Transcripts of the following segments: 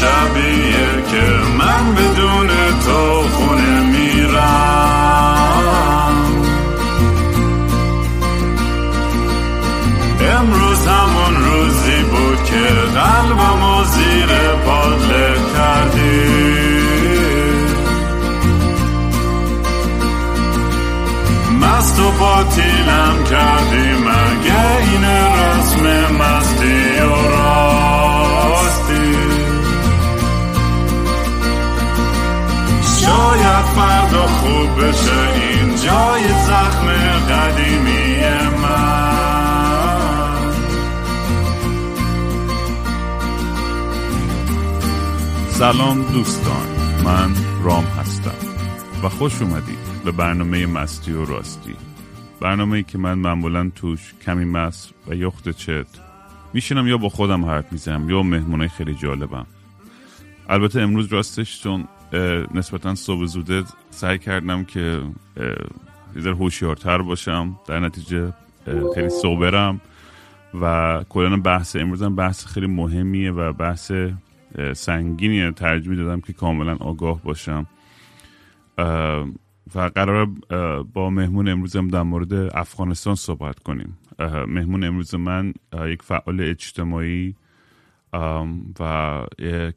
شبیه که سلام دوستان من رام هستم و خوش اومدید به برنامه مستی و راستی. برنامه ای که من معمولا توش کمی مست و یخت چت میشینم یا با خودم حرف می‌زنم یا مهمونای خیلی جالبم. البته امروز راستش چون نسبتا صبح زوده سعی کردم که یه هوشیارتر باشم در نتیجه خیلی صبرم و کلا بحث امروزم بحث خیلی مهمیه و بحث سنگینیه ترجمه دادم که کاملا آگاه باشم. و قرار با مهمون امروزم در مورد افغانستان صحبت کنیم. مهمون امروز من یک فعال اجتماعی و یک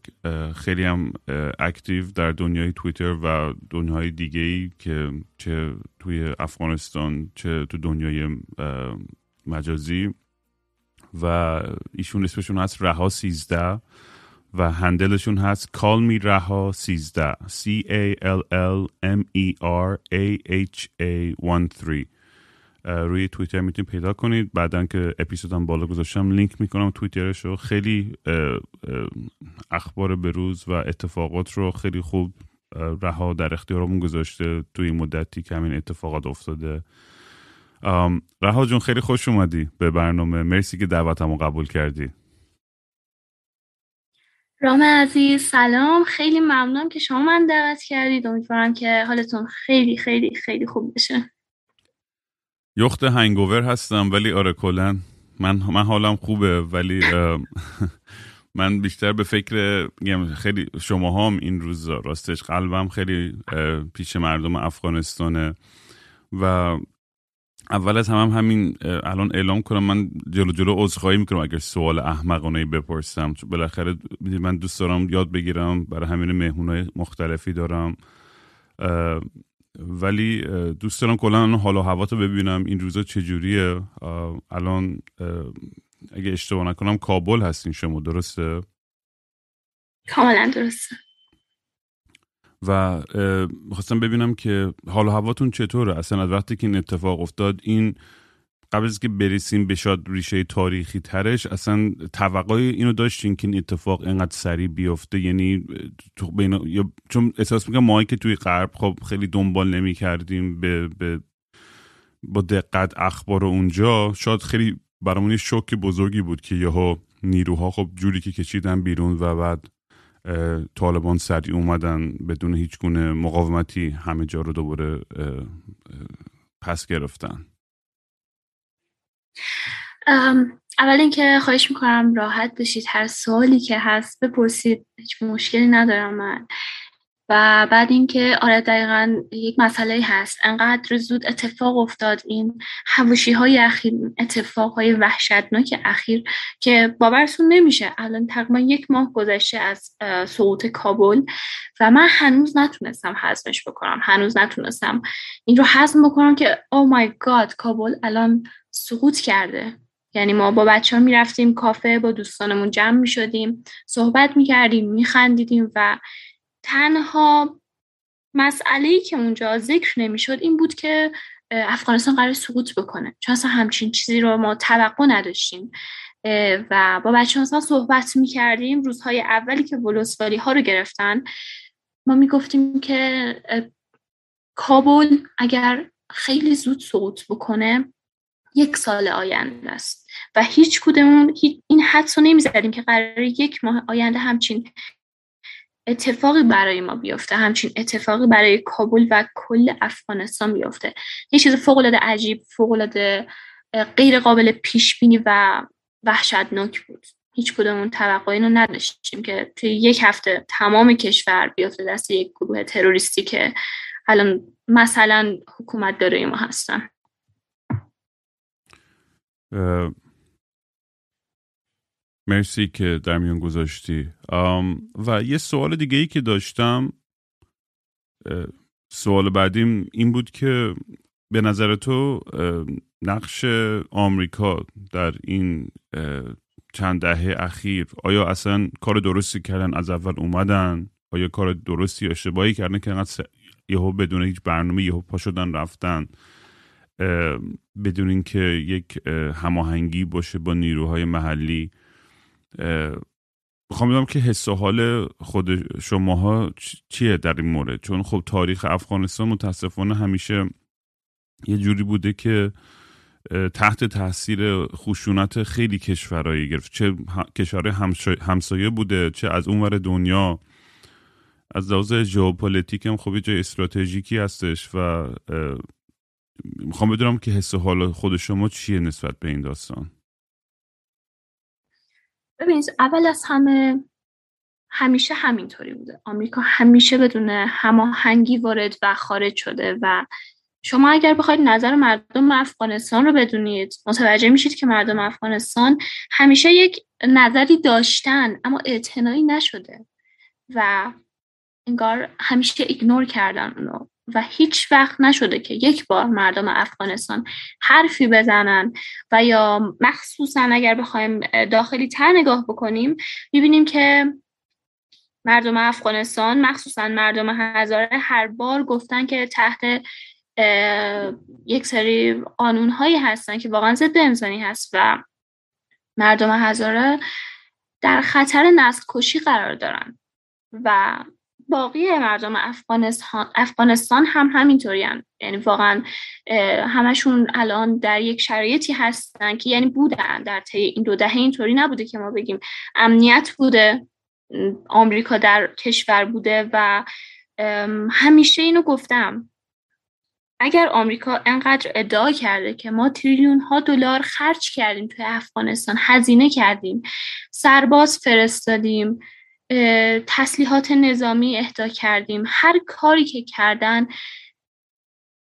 خیلی هم اکتیو در دنیای توییتر و دنیای دیگه ای که چه توی افغانستان چه تو دنیای مجازی. و ایشون اسمشون هست رها سیزده. و هندلشون هست call me رها 13 C A L L M E R A H A 13 روی توییتر می‌تونید پیدا کنید. بعدا که اپیزودم بالا گذاشتم لینک می‌کنم توییترش رو. خیلی اخبار بروز و اتفاقات رو خیلی خوب رها در اختیارمون گذاشته. توی مدتی که همین اتفاقات افتاده. رها جون خیلی خوش اومدی به برنامه. مرسی که دعوتمو قبول کردی. رام عزیز سلام. خیلی ممنونم که شما من دعوت کردید. امیدوارم که حالتون خیلی خیلی خیلی خوب بشه یخت هنگوور هستم ولی آره کلا. من من حالم خوبه ولی من بیشتر به فکر خیلی شما هم این روزا راستش قلبم خیلی پیش مردم افغانستانه. و اول از هم, هم همین الان اعلام کنم من جلو جلو عذرخواهی می‌کنم. اگر سوال احمقانه بپرسم چون بالاخره من دوست دارم یاد بگیرم برای همین مهمونای مختلفی دارم. ولی دوست دارم کلا حال و هوا ببینم. این روزا چجوریه؟ الان اگه اشتباه نکنم کابل هستین شما درسته؟ کاملا درسته. و می‌خواستم ببینم که حال و هواتون چطوره. اصلا از وقتی که این اتفاق افتاد این قبل از که برسیم به شاد ریشه تاریخی ترش اصلا توقعی اینو داشتین که این اتفاق اینقدر سریع بیفته؟ یعنی تو بین... چون احساس می‌کنم ماهی که توی غرب خب خیلی دنبال نمی کردیم به, به با دقت اخبار اونجا. شاید خیلی برامون شوک بزرگی بود که یهو نیروها خب جوری که کشیدن بیرون و بعد طالبان سریع اومدن بدون هیچ گونه مقاومتی همه جا رو دوباره پس گرفتن. اول اینکه خواهش می‌کنم راحت بشید. هر سوالی که هست بپرسید هیچ مشکلی ندارم من. و بعد اینکه آره دقیقا یک مسئله هست. انقدر زود اتفاق افتاد این حوشی های اخیر اتفاق های وحشتناک اخیر که باورتون نمیشه. الان تقریبا یک ماه گذشته از سقوط کابل و من هنوز نتونستم حزمش بکنم. هنوز نتونستم این رو حزم بکنم که او مای گاد کابل الان سقوط کرده. یعنی ما با بچه ها می‌رفتیم کافه با دوستانمون جمع می شدیم صحبت می کردیم می خندیدیم و تنها مسئله که اونجا ذکر نمی‌شد این بود که افغانستان قرار سقوط بکنه. چون اصلا همچین چیزی رو ما توقع نداشتیم. و با بچه ها صحبت می کردیم روزهای اولی که ولوسوالی ها رو گرفتن ما می گفتیم که کابل اگر خیلی زود سقوط بکنه یک سال آینده است. و هیچ کدومون این حدس رو نمی‌زدیم که قرار یک ماه آینده همچین اتفاقی برای ما بیفته. همچین اتفاقی برای کابل و کل افغانستان بیفته. یه چیز فوق العاده عجیب فوق العاده غیر قابل پیش بینی و وحشتناک بود. هیچ کدوم توقع اینو نداشتیم که توی یک هفته تمام کشور بیفته دست یک گروه تروریستی که الان مثلا حکومت داره ما هستن. مرسی که در میان گذاشتی. و یه سوال دیگه ای که داشتم سوال بعدیم این بود که به نظر تو نقش آمریکا در این چند دهه اخیر آیا اصلا کار درستی کردن؟ از اول اومدن؟ آیا کار درستی یا اشتباهی کردن که انقدر یهو بدون هیچ برنامه یهو پا شدن رفتن؟ بدون اینکه یک هماهنگی باشه با نیروهای محلی. می‌خوام بدونم که حس و حال خود شماها چیه در این مورد؟ چون خب تاریخ افغانستان متاسفانه همیشه یه جوری بوده که تحت تاثیر خشونت خیلی کشورهایی گرفت. چه کشور همسایه بوده چه از اونور دنیا. از لحاظ ژئوپلیتیک هم خب یه جای استراتژیکی هستش و می‌خوام بدونم که حس حال خود شما چیه نسبت به این داستان؟ ببینید اول از همه همیشه همینطوری بوده. آمریکا همیشه بدون هماهنگی وارد و خارج شده و شما اگر بخواید نظر مردم افغانستان رو بدونید متوجه میشید که مردم افغانستان همیشه یک نظری داشتن اما اعتنایی نشده و انگار همیشه ایگنور کردن اونو. و هیچ وقت نشده که یک بار مردم افغانستان حرفی بزنن و یا مخصوصا اگر بخوایم داخلی تر نگاه بکنیم می‌بینیم که مردم افغانستان مخصوصا مردم هزاره هر بار گفتن که تحت یک سری قانون هایی هستن که واقعا ضد انسانی هست و مردم هزاره در خطر نسل کشی قرار دارن. و باقی مردم افغانستان افغانستان هم همینطوری هم. یعنی واقعا همشون الان در یک شرایطی هستن که یعنی بودن در طی این دو دهه اینطوری نبوده که ما بگیم امنیت بوده آمریکا در کشور بوده و همیشه اینو گفتم اگر آمریکا انقدر ادعا کرده که ما تریلیون ها دلار خرج کردیم توی افغانستان هزینه کردیم سرباز فرستادیم تسلیحات نظامی اهدا کردیم. هر کاری که کردن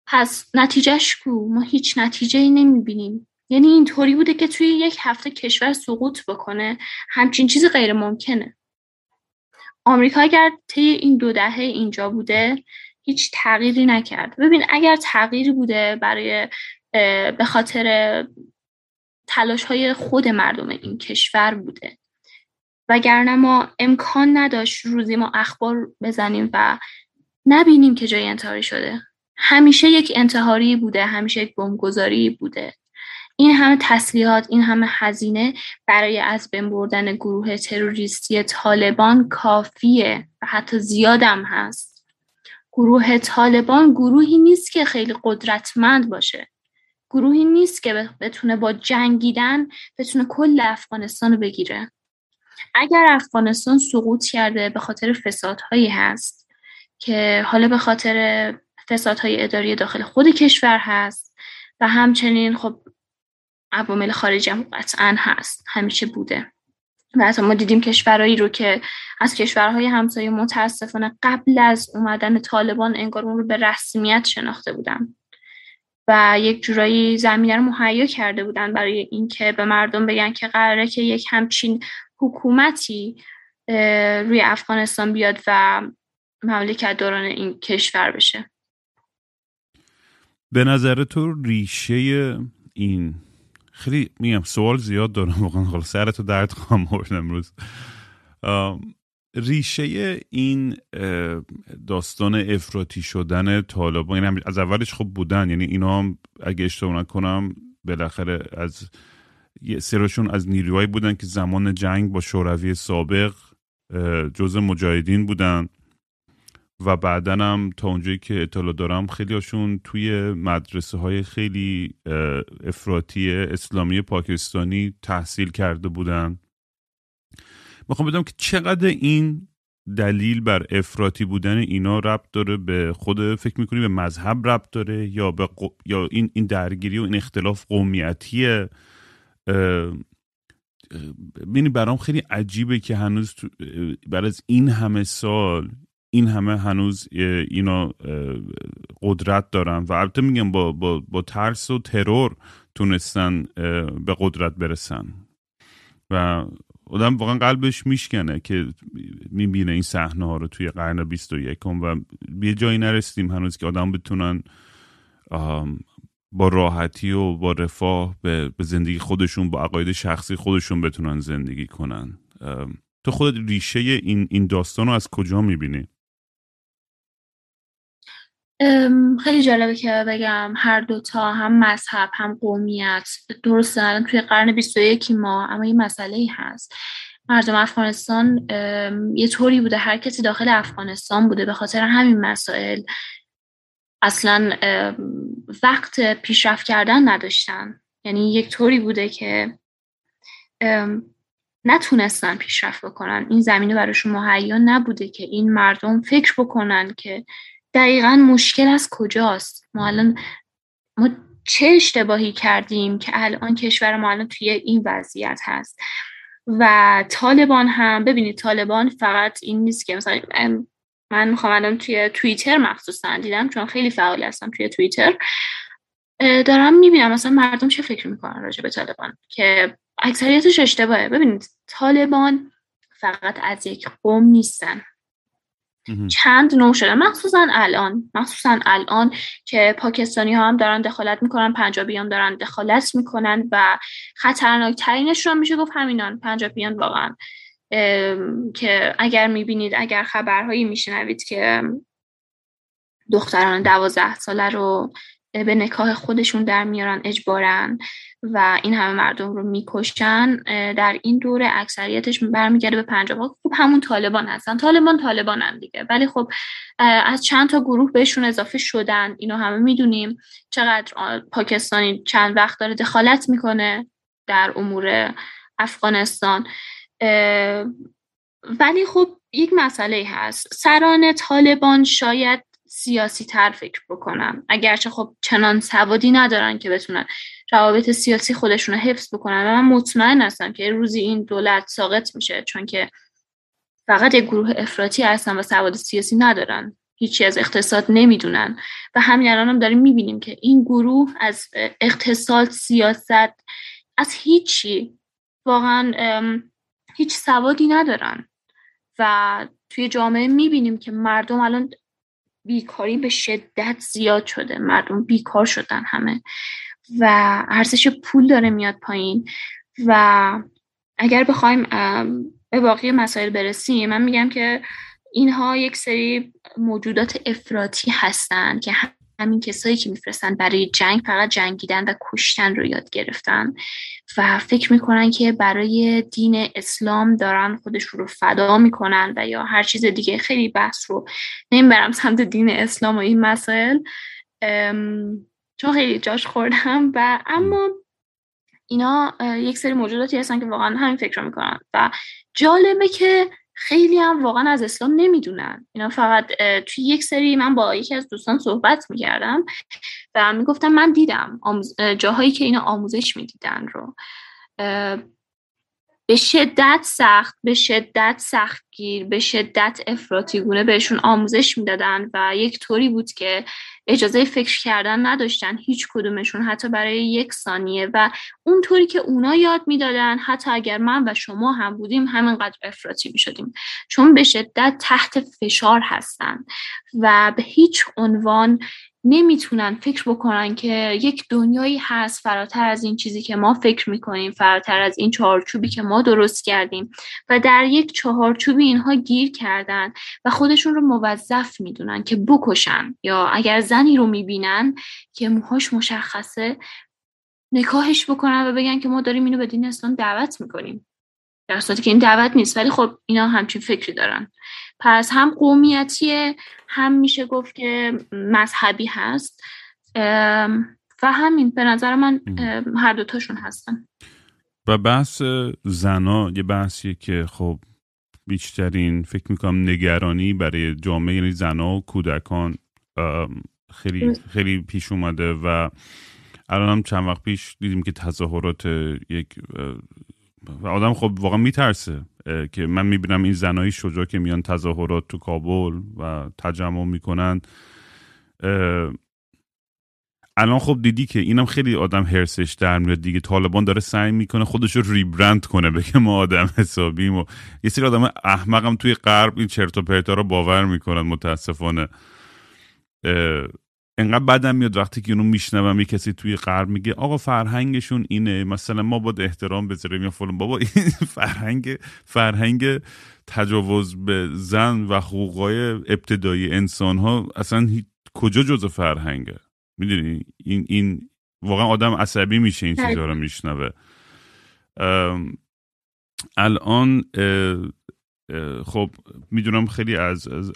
پس نتیجهش کو؟ ما هیچ نتیجه ای نمی‌بینیم. یعنی اینطوری بوده که توی یک هفته کشور سقوط بکنه. همچین چیزی غیر ممکنه. آمریکا اگر طی این دو دهه اینجا بوده هیچ تغییری نکرد. ببین اگر تغییری بوده برای به خاطر تلاش های خود مردم این کشور بوده وگرنه ما امکان نداشت روزی ما اخبار بزنیم و نبینیم که جای انتحاری شده. همیشه یک انتحاری بوده همیشه یک بمبگذاری بوده. این همه تسلیحات این همه هزینه برای از بین بردن گروه تروریستی طالبان کافیه و حتی زیادم هست. گروه طالبان گروهی نیست که خیلی قدرتمند باشه. گروهی نیست که بتونه با جنگیدن بتونه کل افغانستان رو بگیره. اگر افغانستان سقوط کرده به خاطر فسادهایی هست که حالا به خاطر فسادهای اداری داخل خود کشور هست و همچنین خب عوامل خارجی هم قطعا هست همیشه بوده. و حتی ما دیدیم کشورهایی رو که از کشورهای همسایه متاسفانه قبل از اومدن طالبان انگار اون رو به رسمیت شناخته بودن و یک جورایی زمینه رو مهیا کرده بودن برای اینکه به مردم بگن که قراره که یک همچین حکومتی روی افغانستان بیاد و مملکت دوران این کشور بشه. به نظر تو ریشه این؟ خیلی میگم سوال زیاد دارم واقعا حالا سرتو درد خواهم آورد امروز. ریشه این داستان افراطی شدن طالبان یعنی از اولش خب بودن یعنی اینا هم اگه اشتباه نکنم بالاخره از سرشون از نیروهایی بودن که زمان جنگ با شوروی سابق جزء مجاهدین بودن. و بعدا هم تا اونجایی که اطلاع دارم خیلی هاشون توی مدرسه های خیلی افراطی اسلامی پاکستانی تحصیل کرده بودن. می‌خوام بدونم که چقدر این دلیل بر افراطی بودن اینا ربط داره به خود فکر می‌کنی به مذهب ربط داره یا به یا این این درگیری و این اختلاف قومیتیه؟ بینی برام خیلی عجیبه که هنوز بعد از این همه سال این همه هنوز اینا قدرت دارن و البته میگم با, با, با ترس و ترور تونستن به قدرت برسن. و آدم واقعا قلبش میشکنه که می‌بینه این صحنه ها رو توی قرن 21 و به جایی نرسیدیم هنوز که آدم بتونن با راحتی و با رفاه به, زندگی خودشون با عقاید شخصی خودشون بتونن زندگی کنن. تو خود ریشه این, این داستان رو از کجا می‌بینی؟ خیلی جالبه که بگم هر دوتا هم مذهب هم قومیت. درست الان توی قرن 21 ما اما یه مسئله ای هست. مردم افغانستان یه طوری بوده هر کسی داخل افغانستان بوده به خاطر همین مسائل اصلا وقت پیشرفت کردن نداشتن. یعنی یک طوری بوده که نتونستن پیشرفت بکنن. این زمینه براشون مهیا نبوده که این مردم فکر بکنن که دقیقا مشکل از کجاست. ما الان ما چه اشتباهی کردیم که الان کشور ما الان توی این وضعیت هست. و طالبان هم ببینید طالبان فقط این نیست که مثلا من می‌خوام الان توی توییتر مخصوصا دیدم چون خیلی فعال هستم توی توییتر. دارم می‌بینم مثلا مردم چه فکر می‌کنن راجع به طالبان که اکثریتش اشتباهه. ببینید طالبان فقط از یک قوم نیستن. چند نوع شده مخصوصا الان. مخصوصا الان که پاکستانی ها هم دارن دخالت می‌کنن پنجابی هم دارن دخالت می‌کنن و خطرناک ترینش رو میشه گفت همینان. پنجابیان واقعا. که اگر می‌بینید اگر خبرهایی میشنوید که دختران دوازده ساله رو به نکاح خودشون در میارن اجبارن و این همه مردم رو می‌کشن در این دوره اکثریتش برمیگرده به پنجاب. خب همون طالبان هستن. طالبان طالبانن دیگه. ولی خب از چند تا گروه بهشون اضافه شدن. اینو همه می‌دونیم. چقدر پاکستانی چند وقت داره دخالت می‌کنه در امور افغانستان. ولی خب یک مسئله هست. سران طالبان شاید سیاسی تر فکر بکنن. اگرچه خب چنان سوادی ندارن که بتونن روابط سیاسی خودشون رو حفظ بکنن. و من مطمئن هستم که روزی این دولت ساقط میشه چون که فقط یک گروه افراطی هستن و سواد سیاسی ندارن. هیچی از اقتصاد نمی‌دونن. و همین الان هم داریم می‌بینیم که این گروه از اقتصاد سیاست از هیچی واقعا هیچ سوادی ندارن. و توی جامعه می‌بینیم که مردم الان بیکاری به شدت زیاد شده. مردم بیکار شدن همه. و ارزش پول داره میاد پایین. و اگر بخوایم به باقی مسائل برسیم من میگم که اینها یک سری موجودات افراطی هستند که همین کسایی که میفرستن برای جنگ فقط جنگیدن و کشتن رو یاد گرفتن و فکر می‌کنن که برای دین اسلام دارن خودشون رو فدا می‌کنن و یا هر چیز دیگه خیلی بحث رو نمی‌برم سمت دین اسلام و این مسائل. چون خیلی جاش خوردم و اما اینا یک سری موجوداتی هستن که واقعا همین فکر رو می‌کنن و جالبه که خیلی هم واقعا از اسلام نمی‌دونن. اینا فقط توی یک سری من با یکی از دوستان صحبت می‌کردم و می‌گفتم من دیدم جاهایی که اینا آموزش می‌دیدن رو. به شدت سخت به شدت سختگیر به شدت افراطی گونه بهشون آموزش می‌دادن و یک طوری بود که اجازه فکر کردن نداشتن هیچ کدومشون حتی برای یک ثانیه و اونطوری که اونا یاد می‌دادن حتی اگر من و شما هم بودیم همینقدر افراطی می شدیم چون به شدت تحت فشار هستن و به هیچ عنوان نمی‌تونن فکر بکنن که یک دنیایی هست فراتر از این چیزی که ما فکر می‌کنیم فراتر از این چهارچوبی که ما درست کردیم. و در یک چهارچوبی اینها گیر کردن و خودشون رو موظف می‌دونن که بکشن. یا اگر زنی رو می‌بینن که موهاش مشخصه نکاهش بکنن و بگن که ما داریم اینو به دین اسلام دعوت می‌کنیم. در که این دعوت نیست ولی خب اینا همچین فکری دارن. پس هم قومیتی هم میشه گفت که مذهبی هست. و همین به نظر من هر دوتاشون هستن. و بحث زنا یه بحثیه که خب بیشترین فکر می‌کنم نگرانی برای جامعه یعنی زنا و کودکان خیلی خیلی پیش اومده و الان هم چند وقت پیش دیدیم که تظاهرات یک آدم خب واقعا میترسه. که من می‌بینم این زنایی شجاع که میان تظاهرات تو کابل و تجمع می‌کنن. الان خب دیدی که اینم خیلی آدم هرسش در میاد دیگه. طالبان داره سعی می‌کنه خودش رو ریبرند کنه بگه ما آدم حسابیم و یه سری آدم احمقم توی غرب این چرت و پرتا رو باور می‌کنن متاسفانه. انقدر بدم میاد وقتی که اونو میشنوم یه کسی توی غرب میگه آقا فرهنگشون اینه مثلا ما باید احترام بذاریم. یا فلان. بابا این فرهنگ فرهنگ تجاوز به زن و حقوقای ابتدایی انسان ها اصلا کجا جز فرهنگه؟ می‌دونی؟ این این واقعا آدم عصبی میشه این چیزا رو میشنوه. الان خب می‌دونم خیلی از, از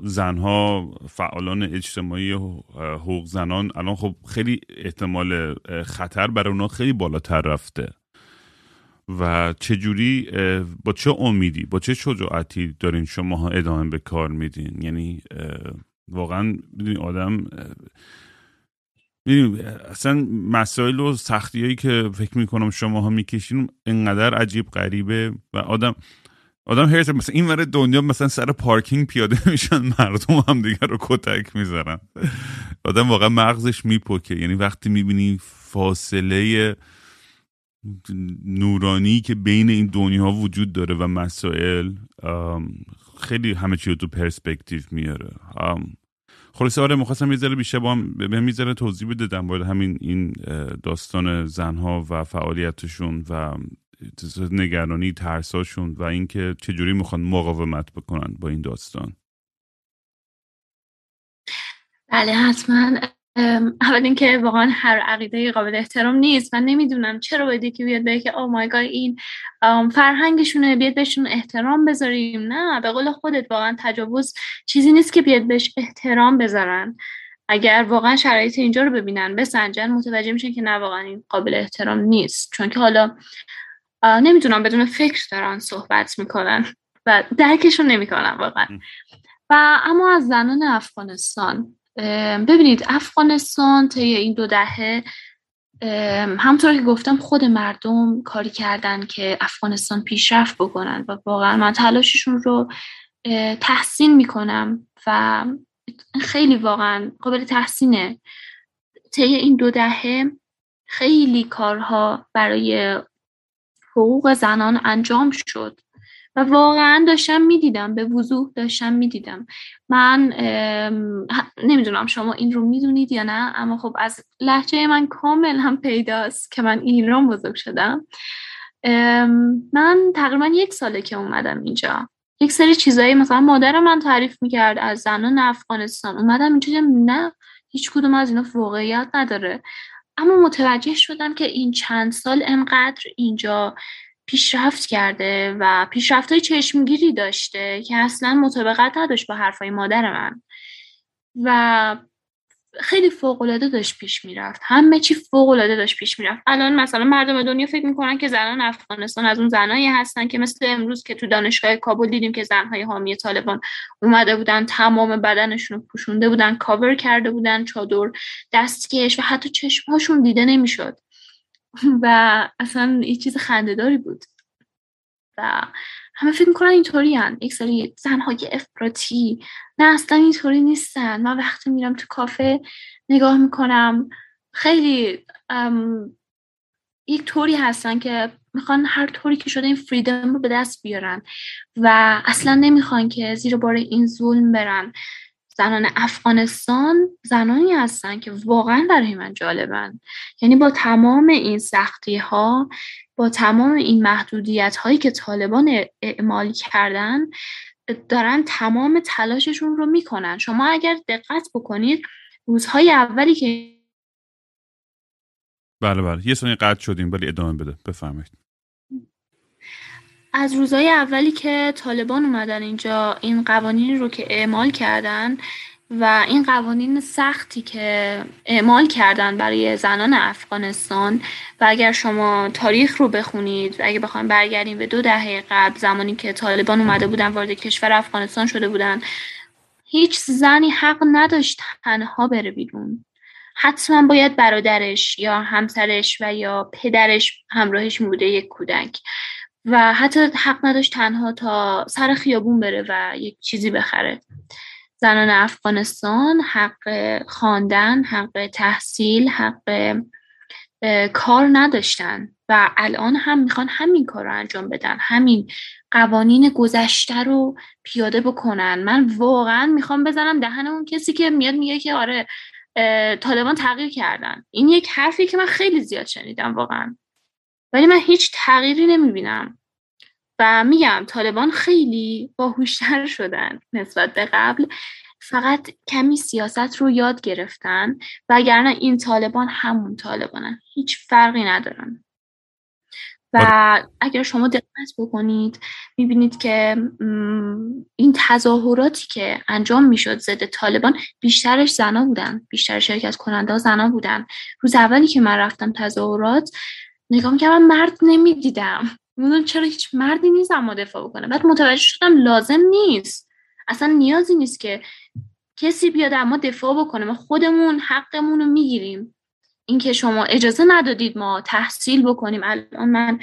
زنها فعالان اجتماعی حقوق زنان الان خب خیلی احتمال خطر برای اونا خیلی بالاتر رفته. و چجوری با چه امیدی با چه شجاعتی دارین شما ادامه به کار میدین؟ یعنی واقعا می‌دونی آدم اصلا مسائل و سختی هایی که فکر می‌کنم شما ها می‌کشین انقدر عجیب غریبه و آدم آدم هرس مثلا این ور دنیا مثلا سر پارکینگ پیاده میشن مردم هم دیگر رو کتک می‌زنن. آدم واقعا مغزش میپکه یعنی وقتی می‌بینی فاصله نورانی که بین این دنیا وجود داره و مسائل خیلی همه چی رو تو پرسپکتیو میاره. خلاصه آره می‌خواستم یه بیشتر با هم به توضیح بده در همین این داستان زنها و فعالیتشون و نگرانی ترساشون و اینکه چجوری می‌خوان مقاومت بکنن با این داستان. بله حتما. اول اینکه واقعا هر عقیده قابل احترام نیست من نمی‌دونم چرا باید یکی بیاد بگه که او مای این فرهنگشونه بیاد بهشون احترام بذاریم. نه به قول خودت واقعا تجاوز چیزی نیست که بیاد بهش احترام بذارن. اگر واقعا شرایط اینجا رو ببینن بسنجن متوجه میشن که نه واقعا این قابل احترام نیست. چون که حالا نمی‌دونم بدون فکر دارن صحبت می‌کنن و درکشون نمی‌کنن واقعا. و اما از زنان افغانستان ببینید افغانستان طی این دو دهه همطور که گفتم خود مردم کاری کردن که افغانستان پیشرفت بکنن و واقعا من تلاششون رو تحسین می‌کنم و خیلی واقعا قابل تحسینه. طی این دو دهه خیلی کارها برای حقوق زنان انجام شد. و واقعا داشتم می‌دیدم به وضوح داشتم می‌دیدم. من نمی‌دونم شما این رو می‌دونید یا نه اما خب از لحجه من کامل هم پیداست که من ایران بزرگ شدم. من تقریبا یک ساله که اومدم اینجا. یک سری چیزایی مثلا مادر من تعریف می‌کرد از زنان افغانستان. اومدم اینجا نه هیچ کدوم از اینا واقعیت نداره. اما متوجه شدم که این چند سال انقدر اینجا پیشرفت کرده و پیشرفت های چشمگیری داشته که اصلا مطابقت نداشت با حرفای مادر من. و خیلی فوق العاده داشت پیش می‌رفت. همه چی فوق العاده داشت پیش می‌رفت. الان مثلا مردم دنیا فکر می‌کنن که زنان افغانستان از اون زنایی هستن که مثل امروز که تو دانشگاه کابل دیدیم که زنهای حامی طالبان اومده بودن تمام بدنشون رو پوشونده بودن کاور کرده بودن چادر دستکش و حتی چشمهاشون دیده نمی‌شد. و اصلا یه چیز خندهداری بود. و همه فکر می‌کنن اینطوری هن. یک سری زنهای افراطی. نه اصلا اینطوری نیستن. من وقتی میرم تو کافه نگاه می‌کنم خیلی یک طوری هستن که می‌خوان هر طوری که شده این فریدم رو به دست بیارن و اصلا نمی‌خوان که زیر بار این ظلم برن. زنان افغانستان زنانی هستن که واقعا برای من جالبن. یعنی با تمام این سختی ها با تمام این محدودیت هایی که طالبان اعمال کردن دارن تمام تلاششون رو می‌کنن. شما اگر دقت بکنید روزهای اولی که بله بله. یه ثانیه قطع شدیم ولی ادامه بده. بفرمایید. از روزهای اولی که طالبان اومدن اینجا این قوانین رو که اعمال کردن و این قوانین سختی که اعمال کردن برای زنان افغانستان و اگر شما تاریخ رو بخونید و اگه بخوایم برگردیم به دو دهه قبل زمانی که طالبان اومده بودن وارد کشور افغانستان شده بودن هیچ زنی حق نداشت تنها بره بیرون. حتما باید برادرش یا همسرش و یا پدرش همراهش بوده یک کودک. و حتی حق نداشت تنها تا سر خیابون بره و یک چیزی بخره. زنان افغانستان حق خواندن حق تحصیل حق کار نداشتن و الان هم می‌خوان همین کار رو انجام بدن همین قوانین گذشته رو پیاده بکنن. من واقعا می‌خوام بزنم دهن اون کسی که میاد میگه که آره طالبان تغییر کردن. این یک حرفی که من خیلی زیاد شنیدم واقعا. ولی من هیچ تغییری نمی‌بینم. و میگم طالبان خیلی باهوشتر شدن نسبت به قبل. فقط کمی سیاست رو یاد گرفتن وگرنه این طالبان همون طالبانن. هیچ فرقی ندارن. و آره. اگر شما دقت بکنید می‌بینید که این تظاهراتی که انجام می‌شد ضد طالبان بیشترش زنا بودن. بیشتر شرکت کننده زنا بودن. روز اولی که من رفتم تظاهرات نگاه من مرد نمی‌دیدم. می‌دونم چرا هیچ مردی نیست اما دفاع بکنه. بعد متوجه شدم لازم نیست. اصلا نیازی نیست که کسی بیاد اما دفاع بکنه. ما خودمون حقمون رو می‌گیریم. اینکه شما اجازه ندادید ما تحصیل بکنیم. الان من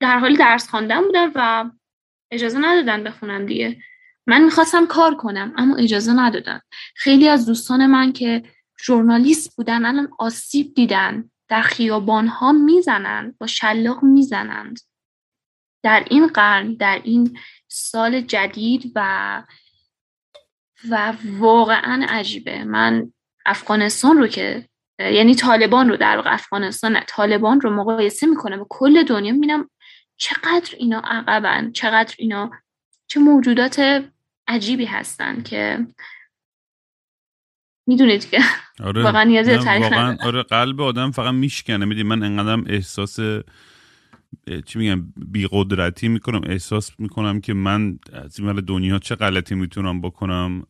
در حالی درس خواندن بودم و اجازه ندادن بخونم دیگه. من می‌خواستم کار کنم اما اجازه ندادن. خیلی از دوستان من که ژورنالیست بودن الان آسیب دیدن. در خیابان ها می‌زنند با شلاق می‌زنند. در این قرن در این سال جدید و و واقعا عجیبه. من افغانستان رو که یعنی طالبان رو در افغانستان طالبان رو مقایسه می‌کنم و کل دنیا می‌بینم چقدر اینا عقبن چقدر اینا چه موجودات عجیبی هستن که می‌دونید که. آره. واقعا نیازی واقعا آره قلب آدم فقط میشکنه. میدی من انقدرم احساس چی میگم بی قدرتی می‌کنم. احساس می‌کنم که من از این دنیا چه غلطی می‌تونم بکنم.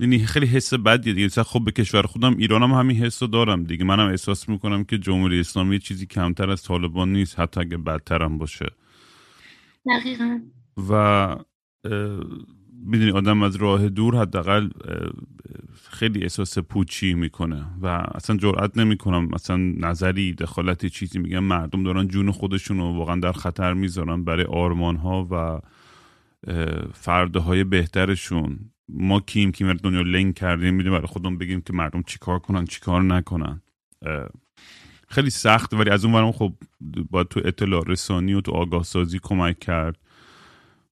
یعنی خیلی حس بدیه دیگه. خب به کشور خودم ایرانم هم همین حس رو دارم دیگه. منم احساس می‌کنم که جمهوری اسلامی چیزی کمتر از طالبان نیست حتی اگه بدتر هم باشه. دقیقا. و می‌دونی آدم از راه دور حداقل خیلی احساس پوچی می‌کنه و اصلا جرئت نمی‌کنم مثلا نظری دخالتی چیزی میگم. مردم دارن جون خودشون رو واقعا در خطر می‌ذارن برای آرمان ها و فرده های بهترشون. ما کیم کیم دنیا لنگ کردیم می‌دونیم برای خودمون بگیم که مردم چیکار کنن چیکار نکنن. خیلی سخت ولی از اون خب باید تو اطلاع رسانی و تو آگاه سازی کمک کرد.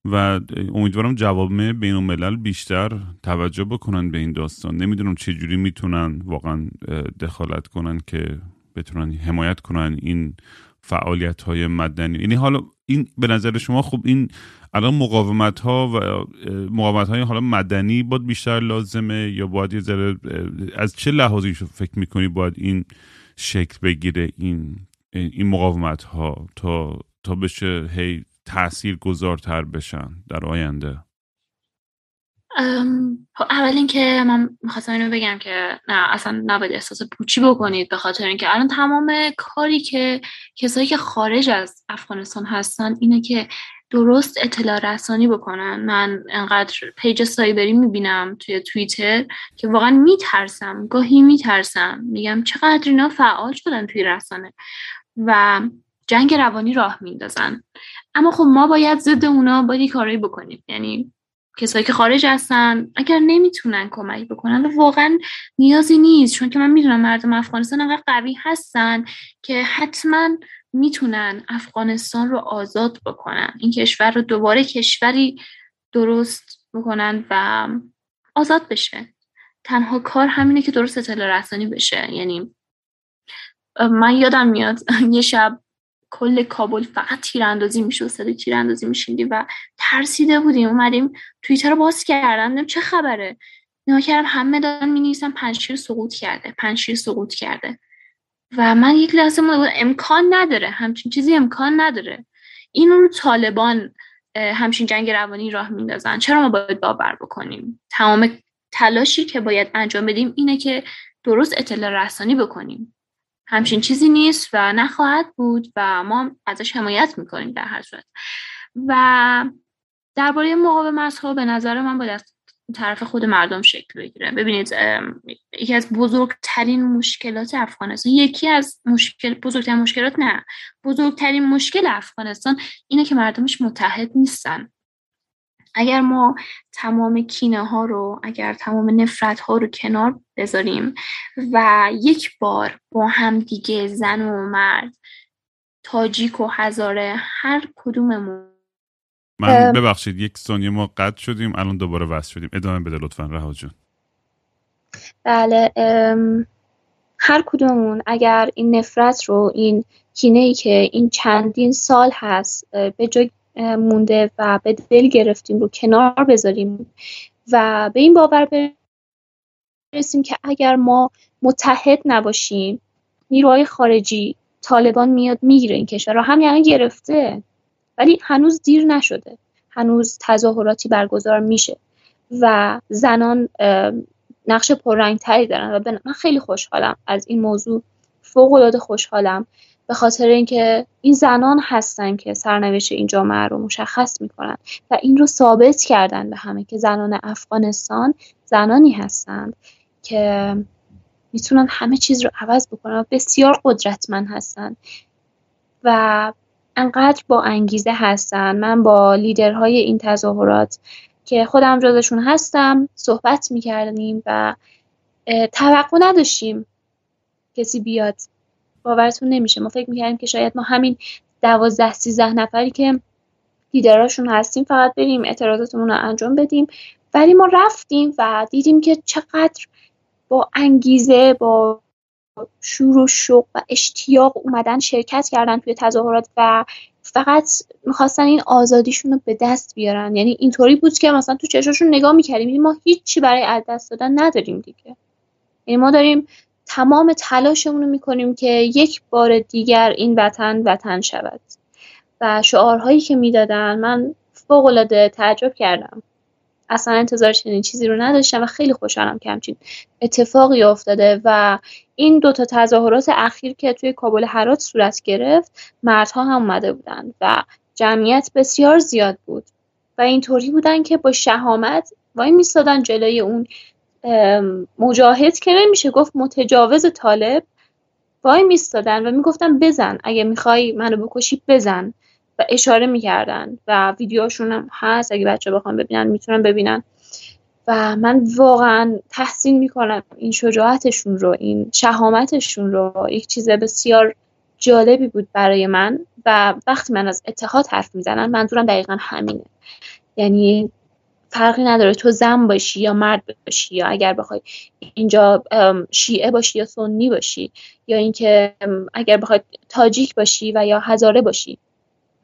و امیدوارم جوامع بین الملل بیشتر توجه بکنن به این داستان. نمی‌دونم چه جوری می‌تونن واقعا دخالت کنن که بتونن حمایت کنن این فعالیت های مدنی. یعنی حالا این به نظر شما خب این الان مقاومت ها و مقاومت های حالا مدنی باید بیشتر لازمه یا باید یه ذره از چه لحاظی فکر می‌کنی باید این شکل بگیره این این مقاومت ها تا تا بشه هی تأثیر گذارتر بشن در آینده؟ خب، اول اینکه من می‌خواستم اینو بگم که نه اصلا نباید احساس پوچی بکنید به خاطر اینکه الان تمام کاری که کسایی که خارج از افغانستان هستن اینه که درست اطلاع رسانی بکنن. من انقدر پیج سایبری می‌بینم توی توییتر که واقعا میترسم گاهی میترسم. میگم چقدر اینا فعال شدن توی رسانه و جنگ روانی راه میندازن اما خب ما باید ضد اونا باید کارایی بکنیم. یعنی کسایی که خارج هستن اگر نمی‌تونن کمک بکنن واقعا نیازی نیست. چون که من می‌دونم مردم افغانستان انقدر قوی هستن که حتما می‌تونن افغانستان رو آزاد بکنن. این کشور رو دوباره کشوری درست بکنن و آزاد بشه. تنها کار همینه که درست اطلاع رسانی بشه. یعنی من یادم میاد یه شب کل کابل فقط تیراندازی میشه صدای تیراندازی میشیندی و ترسیده بودیم. اومدیم توییتر رو باز کردم چه خبره. نگاه کردم همه دارن می نویسن پنشیر سقوط کرده پنشیر سقوط کرده. و من یک لحظه بود امکان نداره همچین چیزی امکان نداره. این رو طالبان همچین جنگ روانی راه میندازن. چرا ما باید باور بکنیم؟ تمام تلاشی که باید انجام بدیم اینه که درست اطلاع رسانی بکنیم. همچین چیزی نیست و نخواهد بود و ما ازش حمایت می‌کنیم در هر صورت. و درباره مقاومت ها به نظر من باید طرف خود مردم شکل بگیره. ببینید یکی از بزرگترین مشکلات افغانستان یکی از مشکل بزرگترین مشکلات نه بزرگترین مشکل افغانستان اینه که مردمش متحد نیستن. اگر ما تمام کینه ها رو اگر تمام نفرت ها رو کنار بذاریم و یک بار با هم دیگه زن و مرد تاجیک و هزاره هر کدوممون. من ببخشید یک ثانیه ما قطع شدیم الان دوباره وصل شدیم. ادامه بده لطفا رها جون بله هر کدوممون اگر این نفرت رو این کینه ای که این چندین سال هست به جای مونده و به دل گرفتیم رو کنار بذاریم و به این باور برسیم که اگر ما متحد نباشیم نیروهای خارجی طالبان میاد می‌گیره این کشور رو. هم یعنی گرفته ولی هنوز دیر نشده. هنوز تظاهراتی برگزار میشه و زنان نقش پررنگتری دارن و من خیلی خوشحالم از این موضوع. فوق العاده خوشحالم. به خاطر اینکه این زنان هستن که سرنوشت این جامعه رو مشخص می‌کنن و این رو ثابت کردن به همه که زنان افغانستان زنانی هستند که می‌تونن همه چیز رو عوض بکنن و بسیار قدرتمند هستن و انقدر با انگیزه هستن. من با لیدرهای این تظاهرات که خودم جزشون هستم صحبت می‌کردیم و توقع نداشتیم کسی بیاد باورتون نمیشه. ما فکر می‌کردیم که شاید ما همین دوازده سیزده نفری که لیدراشون هستیم فقط بریم اعتراضاتمون رو انجام بدیم. ولی ما رفتیم و دیدیم که چقدر با انگیزه با شور و شوق و اشتیاق اومدن شرکت کردن توی تظاهرات و فقط می‌خواستن این آزادیشون رو به دست بیارن. یعنی اینطوری بود که مثلا تو چشاشون نگاه می‌کردیم. ما هیچی برای از دست دادن نداریم دیگه. یعنی ما داریم تمام تلاشمون رو می‌کنیم که یک بار دیگر این وطن وطن شود. و شعارهایی که می‌دادن من فوق العاده تعجب کردم. اصلا انتظار چنین چیزی رو نداشتم و خیلی خوشحالم که همچین اتفاقی افتاده و این دوتا تظاهرات اخیر که توی کابل هرات صورت گرفت مردها هم اومده بودن و جمعیت بسیار زیاد بود. و اینطوری بودن که با شهامت وای میستادن جلوی اون مجاهد که نمیشه گفت متجاوز طالب وای میستادن و می‌گفتن بزن اگه می‌خوای منو بکشی بزن و اشاره می‌کردن و ویدیوشون هم هست اگه بچه بخوام ببینن می‌تونن ببینن. و من واقعا تحسین می‌کنم این شجاعتشون رو این شهامتشون رو. یک چیز بسیار جالبی بود برای من و وقتی من از اتحاد حرف می‌زنم منظورم دقیقا همینه. یعنی فرقی نداره. تو زن باشی یا مرد باشی یا اگر بخوای اینجا شیعه باشی یا سنی باشی یا اینکه اگر بخوای تاجیک باشی و یا هزاره باشی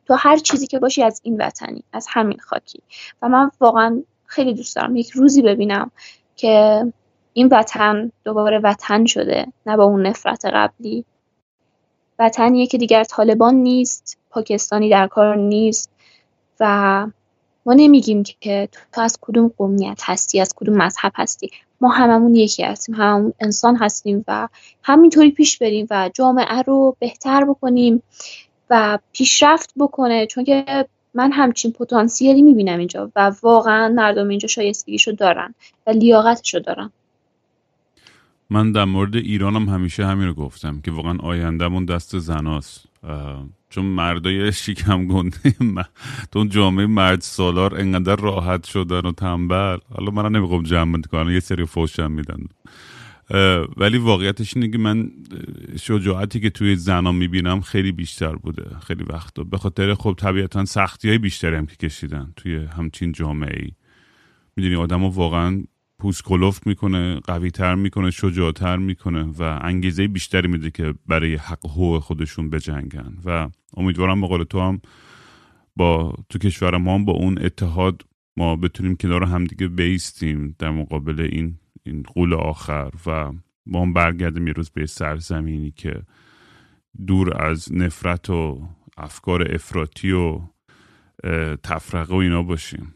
تو هر چیزی که باشی از این وطنی از همین خاکی. و من واقعا خیلی دوست دارم. یک روزی ببینم که این وطن دوباره وطن شده نه با اون نفرت قبلی. وطنیه که دیگر طالبان نیست پاکستانی در کار نیست و ما نمیگیم که تو از کدوم قومیت هستی از کدوم مذهب هستی. ما هممون یکی هستیم هممون انسان هستیم و همینطوری پیش بریم و جامعه رو بهتر بکنیم و پیشرفت بکنه. چون که من همچین پتانسیلی می‌بینم اینجا و واقعا مردم اینجا شایستگیشو دارن و لیاقتشو دارن. من در مورد ایرانم همیشه همین رو گفتم که واقعا آیندهمون دست زناست. چون مردای شیکم گنده تو جامعه مرد سالار انقدر راحت شدن و تنبل. حالا من نمی‌خوام جمع کنم. یه سری فوشم میدن. ولی واقعیتش اینه که من شجاعتی که توی زنان می‌بینم خیلی بیشتر بوده. خیلی وقتا. به خاطر خب طبیعتا سختی های بیشتری هم که کشیدن توی همچین جامعه ای می‌دونی آدم واقعا پوست کلوف می‌کنه قوی تر می‌کنه شجاعتر می‌کنه و انگیزه بیشتری میده که برای حق حقوق خودشون بجنگن. و امیدوارم به تو هم با تو کشور ما هم با اون اتحاد ما بتونیم کنار همدیگه بیستیم در مقابل این این قول آخر. و ما هم برگردیم یه روز به سرزمینی که دور از نفرت و افکار افراطی و تفرقه و اینا باشیم.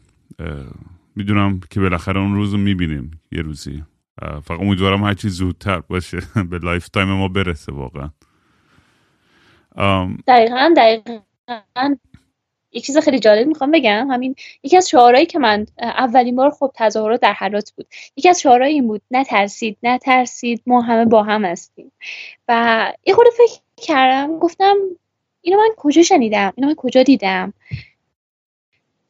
می‌دونم که بالاخره اون روز رو می‌بینیم یه روزی. فقط امیدوارم هرچی زودتر باشه. به lifetime ما برسه واقعا. دقیقا دقیقا. یک چیز خیلی جالب می‌خوام بگم. همین یکی از شعارهایی که من اولین بار خب تظاهرات در هرات بود. یکی از شعارهاش این بود نترسید نترسید ما همه با هم هستیم. و یه خورده فکر کردم گفتم اینو من کجا شنیدم؟ اینو من کجا دیدم؟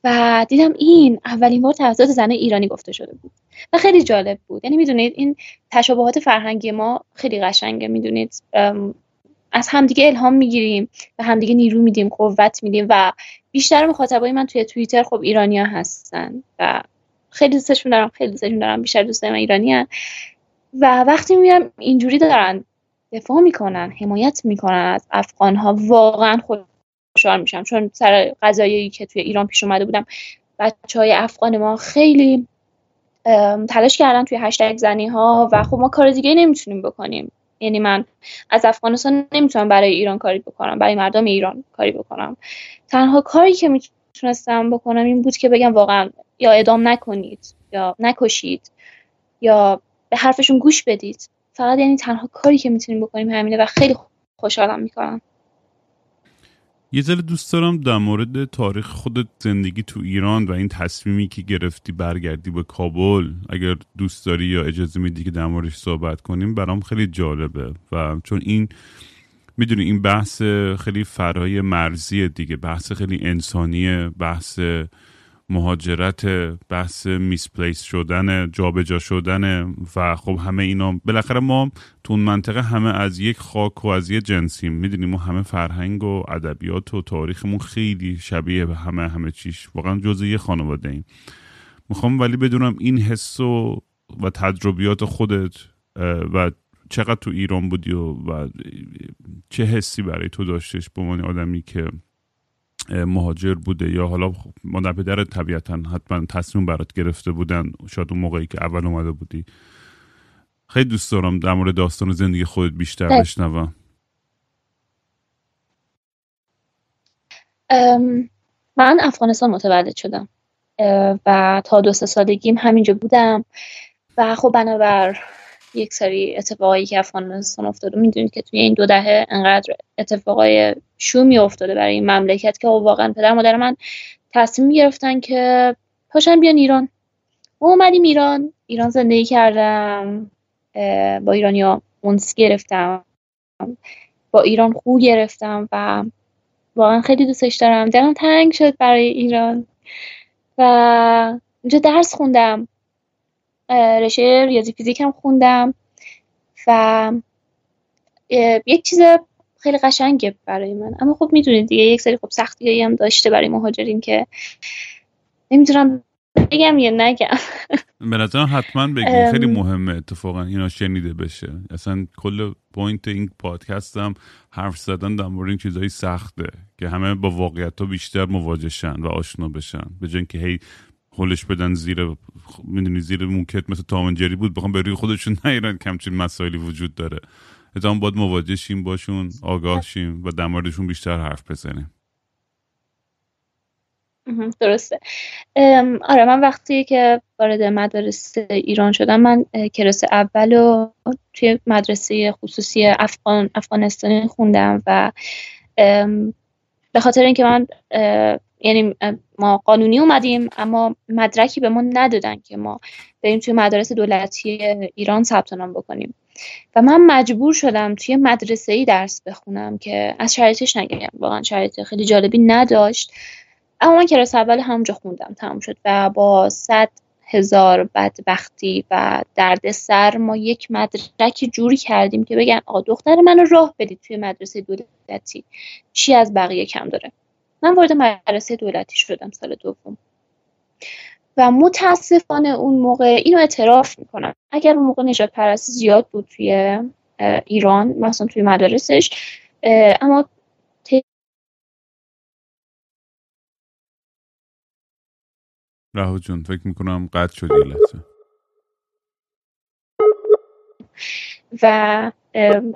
و دیدم این اولین بار توسط زن ایرانی گفته شده بود. و خیلی جالب بود. یعنی می‌دونید این تشابهات فرهنگی ما خیلی قشنگه می‌دونید؟ از همدیگه الهام می‌گیریم و همدیگه نیرو میدیم قوت میدیم و بیشتر مخاطبای من توی توییتر خب ایرانیا هستن و خیلی دوستشون دارم خیلی دوستشون دارم. بیشتر دوست من ایرانی و وقتی می‌بینم اینجوری دارن دفاع می‌کنن حمایت می‌کنن از افغان ها واقعا خوشحال میشم. چون سر قضایی که توی ایران پیش اومده بودم بچه های افغان ما خیلی تلاش کردن توی هشتگ زنی ها و خب ما کار دیگه نمی‌تونیم بکنیم. یعنی من از افغانستان نمی‌تونم برای ایران کاری بکنم برای مردم ایران کاری بکنم. تنها کاری که می‌تونستم بکنم این بود که بگم واقعا یا ادام نکنید یا نکشید یا به حرفشون گوش بدید. فقط یعنی تنها کاری که می‌تونیم بکنیم همینه و خیلی خوشحالم می‌کنم. یه ذره دوست دارم در مورد تاریخ خودت زندگی تو ایران و این تصمیمی که گرفتی برگردی به کابل اگر دوست داری یا اجازه میدی که در موردش صحبت کنیم برام خیلی جالبه و چون این می‌دونی این بحث خیلی فرای مرزی دیگه بحث خیلی انسانیه بحث مهاجرت بحث میسپلیس شدن جابجا شدن و خب همه اینا. بالاخره ما تو اون منطقه همه از یک خاک و از یک جنسیم. می‌دونیم ما همه فرهنگ و ادبیات و تاریخمون خیلی شبیه به همه همه چیش. واقعا جزء یه خانواده ایم. می‌خوام ولی بدونم این حس و, و تجربیات خودت و چقدر تو ایران بودی و, و چه حسی برای تو داشتش؟ به عنوان آدمی که مهاجر بوده یا حالا مادر پدر طبیعتا حتما تصمیم برات گرفته بودن شاید اون موقعی که اول اومده بودی. خیلی دوست دارم در مورد داستان زندگی خودت بیشتر بشنوم. من افغانستان متولد شدم. و تا دو سه سالگیم همینجا بودم. و خب بنابر یک سری اتفاقایی که افغانستان افتاده می‌دونید که توی این دو دهه انقدر اتفاقای شومی افتاده برای این مملکت که واقعا پدر مادر من تصمیم گرفتن که پاشن بیان ایران. اومدیم ایران. ایران زندگی کردم با ایرانیا اونس گرفتم با ایران خو گرفتم و واقعا خیلی دوستش دارم. دلم تنگ شد برای ایران و اینجا درس خوندم. رشته ریاضی فیزیک هم خوندم و یک چیز خیلی قشنگه برای من. اما خب می‌دونید دیگه یک سری خب سختی هم داشته برای مهاجرین که نمی‌دونم بگم یا نگم. به نظرم حتما بگیم خیلی مهمه اتفاقا اینا شنیده بشه. اصلا کل point این پادکست هم حرف زدن در مورد این چیزهای سخته که همه با واقعیت ها بیشتر مواجهشن و آشنا بشن. نه که هی هولش بدن زیر می‌دونی زیر موکت مثل تامنجری بود. بخوام به روی خودشون نیارن که همچین مسائلی وجود داره. اتفاقا باید مواجه شیم باشون آگاه شیم و در موردشون بیشتر حرف بزنیم. درسته. آره من وقتی که وارد مدرسه ایران شدم من کلاس اول و توی مدرسه خصوصی افغان افغانستانی خوندم و به خاطر اینکه من یعنی ما قانونی اومدیم اما مدرکی به ما ندادن که ما بریم توی مدارس دولتی ایران ثبت نام بکنیم. و من مجبور شدم توی مدرسه ای درس بخونم که از شرایطش نگم. واقعا شرایط خیلی جالبی نداشت. اما من کلاس اول همونجا خوندم تمام شد. و با صد هزار بدبختی و درد سر ما یک مدرکی جوری کردیم که بگن آقا دختر منو راه بدید توی مدرسه دولتی. چی از بقیه کم داره؟ من وارد مدرسه دولتی شدم سال دوم. و متاسفانه اون موقع اینو اعتراف می‌کنم. اگر اون موقع نجات پرستی زیاد بود توی ایران مثلا توی مدارسش اما رهو جون فکر می‌کنم قطع شد یه لحظه. و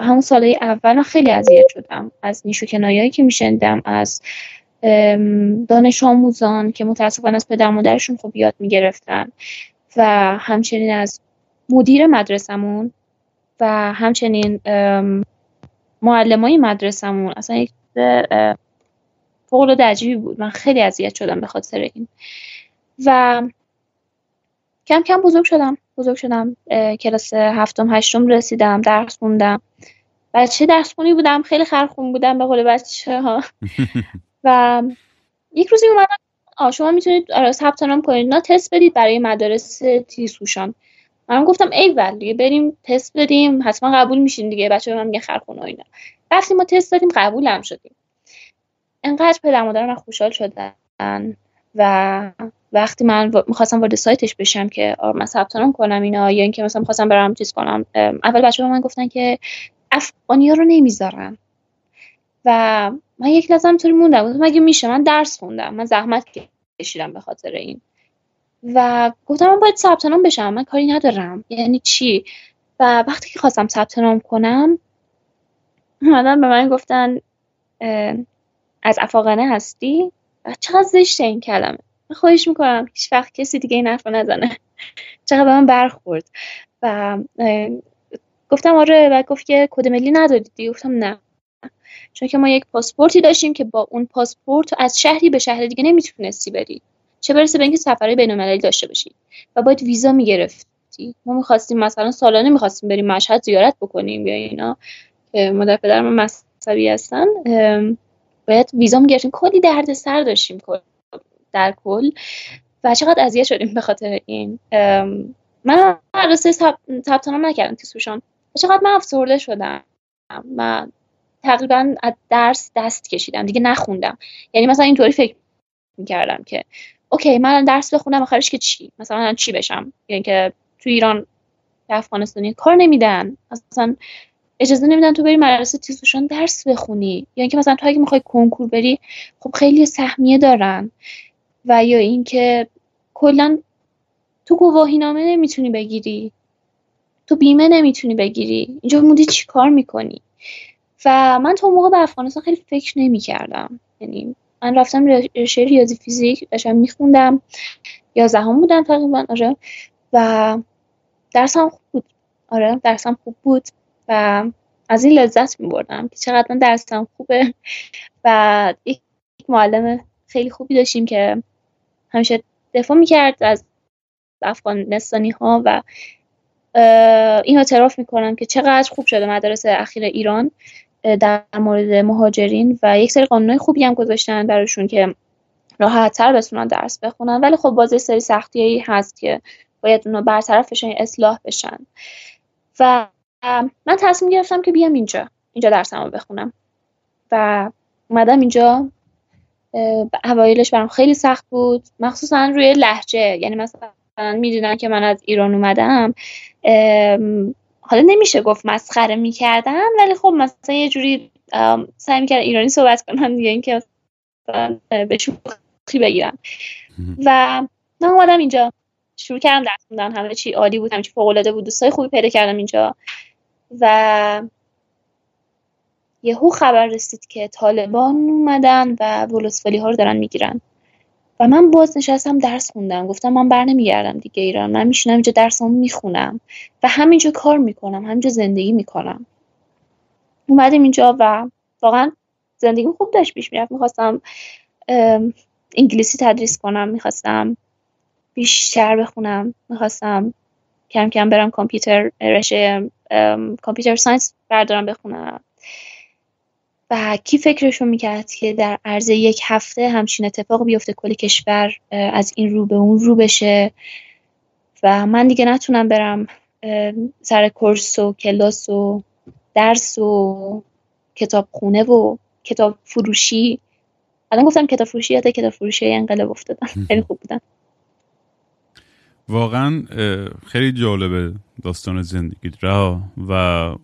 همون ساله اول خیلی اذیت شدم از نیشو کنایایی که میشندم از دانش آموزان که متاسفانه از پدر مادرشون خوب یاد می‌گرفتن و همچنین از مدیر مدرسمون و همچنین معلمای مدرسمون اصلا یک فوق العاده عجیبی بود. من خیلی اذیت شدم به خاطر این. و کم کم بزرگ شدم. بزرگ شدم. کلاس هفتم هشتم رسیدم درس خوندم. بچه درس خونی بودم. خیلی خرخون بودم به قول بچه ها و یک روزی اومدم آ شما می‌تونید آره ثبت نام کنید. نه تست بدید برای مدارس تیسوشان من گفتم ای ول دیگه بریم تست بدیم. حتما قبول میشین دیگه. بچه من میگن خرخون و اینا. رفتیم ما تست دادیم قبول هم شدیم. انقدر پدر مادر من خوشحال شدن و وقتی من می‌خواستم وارد سایتش بشم که من ثبت نام کنم اینا یا اینکه مثلا می‌خواستم برم چیز کنم اول بچه من گفتن که افغانی ها رو نمی‌ذارن. و من یک لحظه طوری موندم. گفتم مگه میشه من درس خوندم. من زحمت کشیدم به خاطر این. و گفتم من باید ثبت نام بشم. من کاری ندارم. یعنی چی؟ و وقتی که خواستم ثبت نام کنم اومدن به من گفتن از افاقنه هستی؟ و چقدر زشته این کلمه. من خواهش می‌کنم هیچ وقت کسی دیگه این حرف نزنه. چقدر به من برخورد. و گفتم آره و گفت که کد ملی ندادید گفتم نه. چون که ما یک پاسپورتی داشتیم که با اون پاسپورت از شهری به شهر دیگه نمی‌تونستی بری. چه برسه به اینکه سفرهای بین‌المللی داشته باشی و باید ویزا می‌گرفتی. ما می‌خواستیم مثلا سالانه می‌خواستیم بریم مشهد زیارت بکنیم یا اینا. که مادر پدر من مذهبی هستن باید ویزا می‌گرفتیم. کلی درد سر داشتیم در کل. و چقدر اذیت شدیم به خاطر این. من مدرسه ثبت نام نکردم تیسوشان چقدر من افسرده شدم. من تقریبا از درس دست کشیدم دیگه نخوندم. یعنی مثلا اینطوری فکر می‌کردم که اوکی من درس بخونم آخرش که چی؟ مثلا چی بشم؟ یعنی که تو ایران به افغانستانی کار نمیدن. مثلا اجازه نمیدن تو بری مدرسه تیزوشان درس بخونی. یا اینکه مثلا تو اگه می‌خوای کنکور بری خب خیلی سهمیه دارن. و یا اینکه کلا تو گواهی نامه نمی‌تونی بگیری. تو بیمه نمی‌تونی بگیری. اینجا مودی چی کار می‌کنی؟ و من تا موقع به افغانستان خیلی فکر نمی‌کردم. یعنی من رفتم رشته ریاضی فیزیک داشتم میخوندم. یازدهم بودم تقریبا آره. و درسم خوب بود. آره درسم خوب بود و از این لذت می بردم که چقدر من درسم خوبه. و یک معلم خیلی خوبی داشتیم که همیشه دفاع می‌کرد از افغانستانی ها و این اعتراف می‌کنم که چقدر خوب شده مدارس اخیر ایران. در مورد مهاجرین و یک سری قانونهای خوبی هم گذاشتن براشون که راحت تر بتونن درس بخونن. ولی خب باز سری سختی هست که باید اونا برطرف بشن اصلاح بشن. و من تصمیم گرفتم که بیام اینجا. اینجا درسم رو بخونم. و اومدم اینجا. اوایلش برام خیلی سخت بود. مخصوصا روی لحجه یعنی مثلا می‌دونن که من از ایران اومدم. حالا نمیشه گفت مسخره می‌کردن ولی خب مثلا یه جوری سعی می‌کردن ایرانی صحبت کنن دیگه اینکه به شوخی بگیرن. و من اومدم اینجا شروع کردم درس خوندن همه چی عالی بود همه چی فوق العاده بود دوستای خوبی پیدا کردم اینجا. و یهو خبر رسید که طالبان اومدن و ولسوالی ها رو دارن می‌گیرن. و من باز نشستم درس خوندم. گفتم من بر نمیگردم دیگه ایران. من میشینم اینجا درسمو می‌خونم و همینجا کار می‌کنم. همینجا زندگی می‌کنم. اومدیم اینجا و واقعا زندگیم خوب داشت پیش می‌رفت. می‌خواستم انگلیسی تدریس کنم. می‌خواستم بیشتر بخونم. می‌خواستم کم کم برم کامپیوتر رشته computer science بردارم بخونم. و کی فکرشو می‌کرد که در عرض یک هفته همچین اتفاق بیفته کل کشور از این رو به اون رو بشه؟ و من دیگه نتونم برم سر کورس و کلاس و درس و کتاب خونه و کتاب فروشی. الان گفتم کتاب فروشی یاد کتاب فروشی انقلاب افتادم. خیلی خوب بودن واقعا خیلی جالبه داستان زندگی را و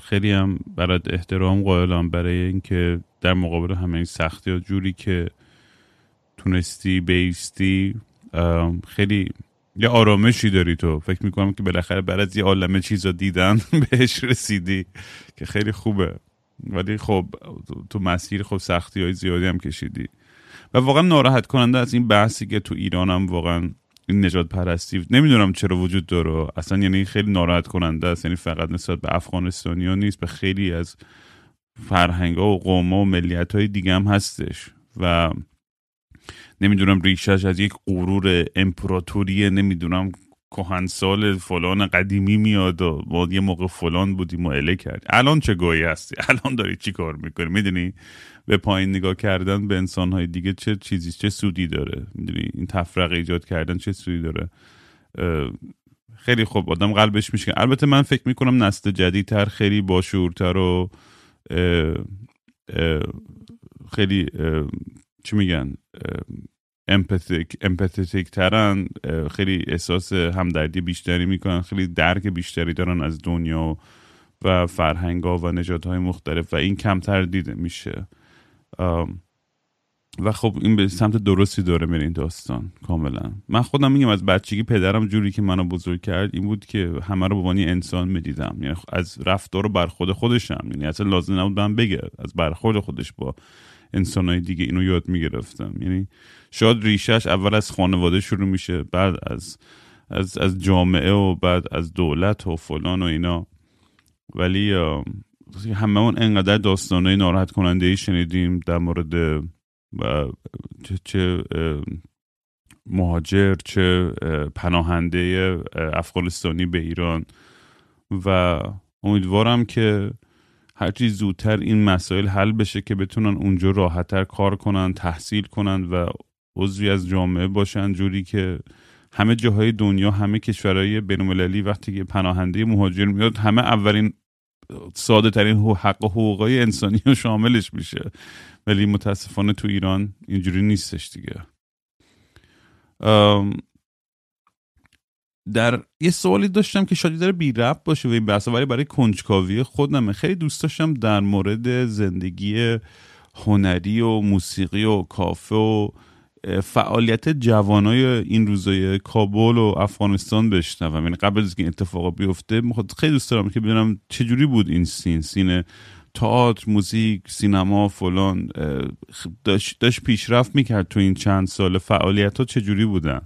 خیلی هم برات احترام قائلم برای اینکه در مقابل همه این سختی و جوری که تونستی بیستی خیلی یه آرامشی داری تو. فکر می‌کنم که بالاخره بعد از یه عالمه چیزا دیدن بهش رسیدی که خیلی خوبه. ولی خب تو مسیر خب سختی های زیادی هم کشیدی. و واقعا ناراحت کننده از این بحثی که تو ایرانم واقعا این نجات پرستی نمی‌دونم چرا وجود داره. اصلا یعنی خیلی ناراحت کننده است. یعنی فقط نسبت به افغانستانی ها نیست به خیلی از فرهنگ ها و قوم ها و ملیت های دیگه هم هستش. و نمی‌دونم ریشش از یک غرور امپراتوری نمی‌دونم کهنسال فلان قدیمی میاد و ما یه موقع فلان بودیم و اله کردیم. الان چه گویی هستی؟ الان داری چی کار می‌کنی؟ می‌دونی؟ به پایین نگاه کردن به انسانهای دیگه چه چیزی چه سودی داره؟ می‌دونی؟ این تفرقه ایجاد کردن چه سودی داره؟ خیلی خوب. آدم قلبش میشه البته من فکر می‌کنم نسل جدیدتر خیلی باشورتر و خیلی چی میگن؟ امپاتیک امپاتیک ترن. خیلی احساس همدردی بیشتری می‌کنن. خیلی درک بیشتری دارن از دنیا و فرهنگ ها و نجات مختلف و این کمتر دیده میشه. و خب این به سمت درستی داره میره این داستان کاملا. من خودم میگم از بچگی پدرم جوری که منو بزرگ کرد این بود که همه رو به عنوان انسان می‌دیدم. یعنی از رفتار بر خود خودشم. یعنی اصلا لازم نبود من بگه. از برخورد خودش با انسانهای دیگه اینو یاد می‌گرفتم. یعنی شاید ریشش اول از خانواده شروع میشه بعد از از, از جامعه و بعد از دولت و فلان و اینا. ولی همه اون انقدر داستانه ناراحت کننده ای شنیدیم در مورد چه, مهاجر چه پناهنده افغانستانی به ایران. و امیدوارم که هرچی زودتر این مسائل حل بشه که بتونن اونجا راحتتر کار کنن تحصیل کنن و عضوی از جامعه باشن جوری که همه جاهای دنیا همه کشورهای بینالمللی وقتی که پناهنده مهاجر میاد همه اولین ساده ترین حق و حقوقای انسانی رو شاملش میشه. ولی متاسفانه تو ایران اینجوری نیستش دیگه. در یه سوالی داشتم که شاید داره بی رب باشه و این ولی برای کنجکاوی خودم خیلی دوست داشتم در مورد زندگی هنری و موسیقی و کافه و فعالیت جوانای این روزای کابل و افغانستان بشنوم. یعنی قبل از که این اتفاق بیفته خیلی دوست دارم که بدونم چجوری بود این سین. سین تئاتر موزیک سینما فلان داشت, داشت پیشرفت می‌کرد تو این چند سال. فعالیت ها چجوری بودن؟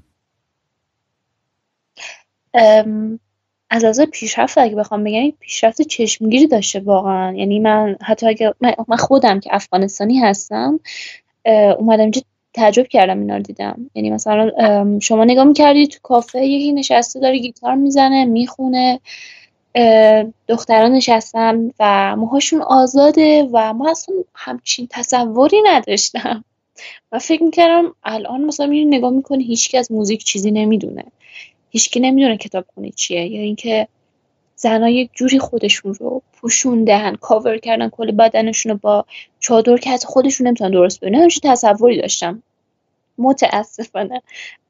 از از پیشرفت اگه بخوام بگم پیشرفت چشمگیری داشته واقعا. یعنی من حتی اگه من خودم که افغانستانی هستم اومدم اینجا تعجب کردم اینا رو دیدم. یعنی مثلا شما نگاه می‌کردی تو کافه یکی نشسته داره گیتار می‌زنه می‌خونه. دختران نشستن و موهاشون آزاده و ما اصلا همچین تصوری نداشتم. و فکر می‌کردم الان مثلا میری نگاه می‌کنی هیچکی از موزیک چیزی نمی‌دونه. هیچکی نمی‌دونه کتاب خونی چیه. یا اینکه زنها یک جوری خودشون رو پوشوندن کاور کردن کل بدنشون رو با چادر که حتی خودشون نمی‌تونن درست ببینن همچین تصوری داشتم. متاسفانه.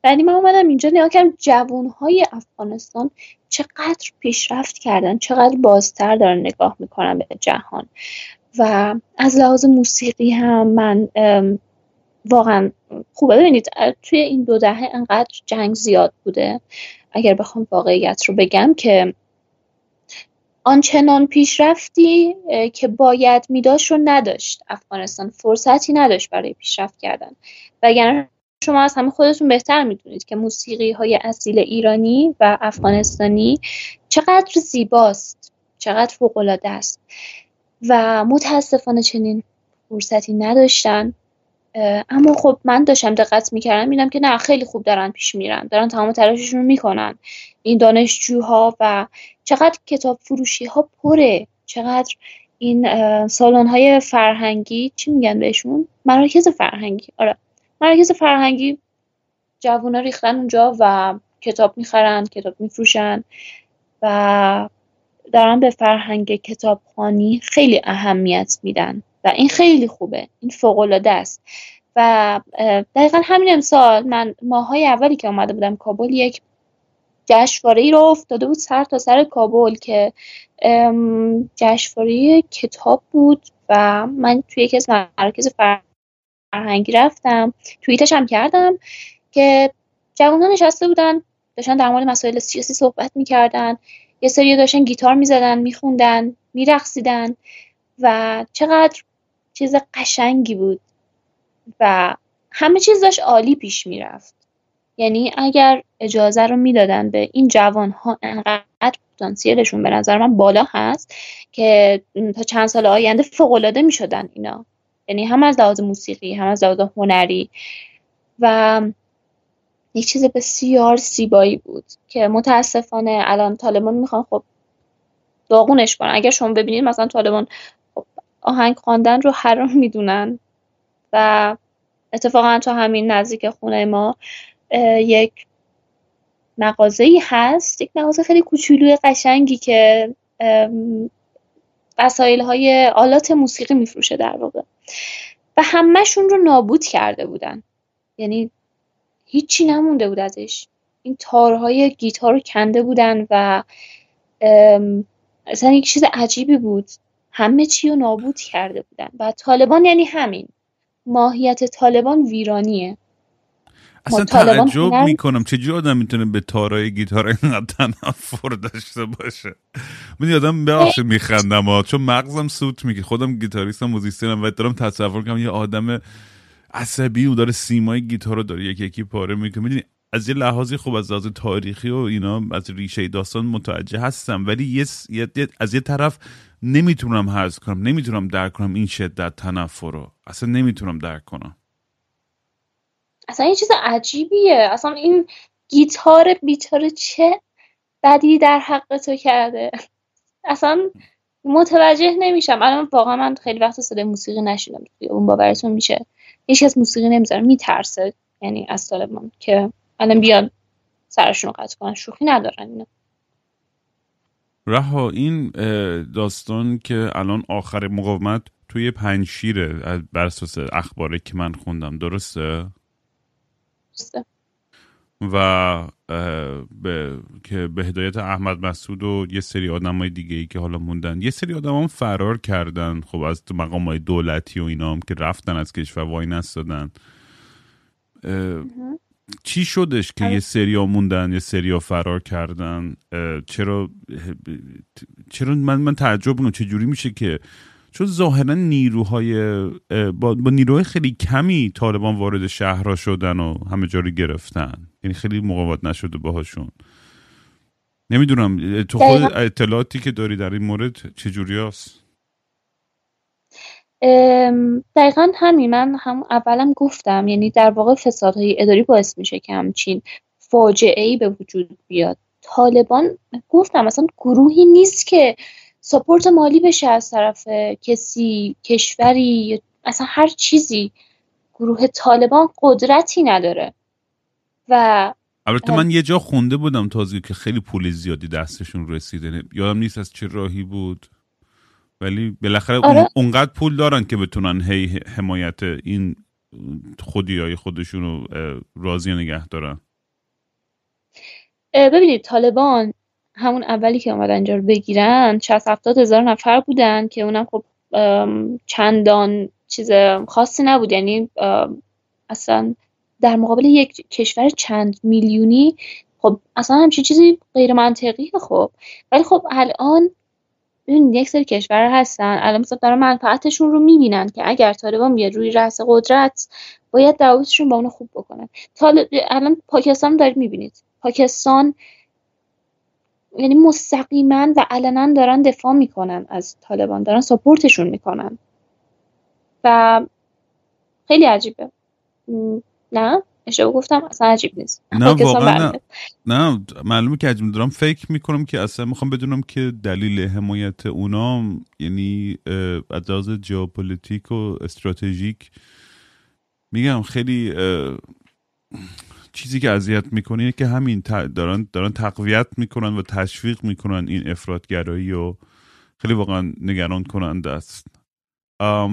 ولی من اومدم اینجا نگاه کردم جوانهای افغانستان چقدر پیشرفت کردن چقدر بازتر دارن نگاه می‌کنن به جهان. و از لحاظ موسیقی هم من واقعا خوبه. ببینید توی این دو دهه انقدر جنگ زیاد بوده. اگر بخوام واقعیت رو بگم که آنچنان پیشرفتی که باید میداشت رو نداشت. افغانستان فرصتی نداشت برای پیشرفت کردن. وگرنه شما از همه خودتون بهتر می‌دونید که موسیقی های اصیل ایرانی و افغانستانی چقدر زیباست چقدر فوق العاده است. و متاسفانه چنین فرصتی نداشتن. اما خب من داشتم دقت می‌کردم میدم که نه خیلی خوب دارن پیش میرن دارن تمام تلاششون رو می‌کنن. این دانشجوها و چقدر کتاب فروشی ها پره چقدر این سالن های فرهنگی چی میگن بهشون؟ مراکز فرهنگی. آره مراکز فرهنگی جوونا ریختن اونجا و کتاب می‌خرن کتاب میفروشن و دارن به فرهنگ کتابخانی خیلی اهمیت میدن. و این خیلی خوبه. این فوق العاده است. و دقیقا همین امسال من ماهای اولی که آمده بودم کابل یک جشنواره ای رو افتاده بود سر تا سر کابل که جشنواره کتاب بود و من توی یکی از مراکز فرهنگی رفتم. توییتش هم کردم که جوانان نشسته بودن داشتن در مورد مسائل سیاسی صحبت می‌کردن یه سری داشتن گیتار می‌زدن میخوندن میرقصیدن و چقدر چیز قشنگی بود و همه چیز داشت عالی پیش می‌رفت. یعنی اگر اجازه رو می‌دادن به این جوان ها انقدر پتانسیلشون به نظر من بالا هست که تا چند سال آینده فوق العاده می‌شدن اینا. یعنی هم از لحاظ موسیقی هم از لحاظ هنری. و یک چیز بسیار زیبایی بود که متاسفانه الان طالبان می‌خوان خب داغونش کنن. اگر شما ببینید مثلا طالبان آهنگ خواندن رو حرام می‌دونن. و اتفاقا تو همین نزدیک خونه ما یک مغازه ای هست یک مغازه خیلی کوچولوی قشنگی که وسایل های آلات موسیقی میفروشه در واقع. و همهشون رو نابود کرده بودن. یعنی هیچی نمونده بود ازش. این تارهای گیتار رو کنده بودن و اصلا یک چیز عجیبی بود. همه چی رو نابود کرده بودن. و طالبان یعنی همین. ماهیت طالبان ویرانیه. اصلا تعجب می‌کنم. چجوری آدم می‌تونه به تارای گیتار اینقدر تنفر داشته باشه؟ من یادم بخش میخندم ها. چون مغزم سوت میگه. خودم گیتاریستم موزیسینم و دارم تصور کنم یه آدم عصبی و داره سیمای گیتار رو داره یکی یکی پاره می‌کنه. می‌دونی از یه لحاظی خوب از لحاظ تاریخی و اینا از ریشه داستان متوجه هستم. ولی یه از یه طرف نمی‌تونم حذف کنم نمی‌تونم درک کنم این شدت تنفر رو. اصلا نمی‌تونم درک کنم. اصلا یه چیز عجیبیه. اصلا این گیتار بیچاره چه بدی در حق تو کرده؟ اصلا متوجه نمیشم. الان واقعا من خیلی وقت صدای موسیقی نشیدم. اون باورتون میشه. هیچ از موسیقی نمی‌ذاره. میترسه. یعنی از طالبان که الان بیان سرشون رو قطع کنن. شوخی ندارن اینا. رها این داستان که الان آخر مقاومت توی پنج شیره بر اساس اخباری که من خوندم درسته؟ درسته. و به که به هدایت احمد مسعود و یه سری آدم های دیگه ای که حالا موندن. یه سری آدم هم فرار کردن خب از مقام های دولتی و اینا هم که رفتن از کشور وای نستادن. چی شدش که یه سریا موندن یه سریا فرار کردن؟ چرا چرا من من تعجب چه چجوری میشه که؟ چون ظاهرا نیروهای با, با نیروهای خیلی کمی طالبان وارد شهرها شدن و همه جا گرفتن. یعنی خیلی مقاومت نشده باهاشون. نمی‌دونم تو خود اطلاعاتی که داری در این مورد چجوری هست؟ دقیقا همین من هم اولم گفتم یعنی در واقع فسادهای اداری باعث میشه که همچین فاجعه ای به وجود بیاد. طالبان گفتم مثلا گروهی نیست که سپورت مالی بشه از طرف کسی کشوری اصلا هر چیزی. گروه طالبان قدرتی نداره. و البته من یه جا خونده بودم تازه که خیلی پول زیادی دستشون رسیده. یادم نیست از چه راهی بود. ولی بالاخره آره. اونقدر پول دارن که بتونن هی حمایت این خودی های خودشون رو راضی نگه دارن. ببینید طالبان همون اولی که اومدن اینجا رو بگیرن 60 هفتاد هزار نفر بودن که اونم خب چندان چیز خاصی نبود. یعنی اصلا در مقابل یک کشور چند میلیونی خب اصلا همچین چیزی غیر منطقیه خب. ولی خب الان ببین یک سری کشور هستن الان مثلا دارن منفعتشون رو می‌بینن که اگر طالبان بیاد روی رأس قدرت باید دعوتشون با اونو خوب بکنن. طالب الان پاکستان دارید می‌بینید. پاکستان یعنی مستقیما و علنا دارن دفاع می‌کنن از طالبان دارن سپورتشون می‌کنن. و خیلی عجیبه. نه؟ اشتباه گفتم اصلا عجیب نیست. نه واقعا نه, نه معلومه که عجیب دارم فکر می‌کنم که اصلا می‌خوام بدونم که دلیل حمایت اونا یعنی از لحاظ ژئوپلیتیک و استراتژیک میگم خیلی چیزی که اذیت می‌کنه که همین دارن دارن تقویت می‌کنن و تشویق می‌کنن این افراط‌گرایی و خیلی واقعا نگران کننده است.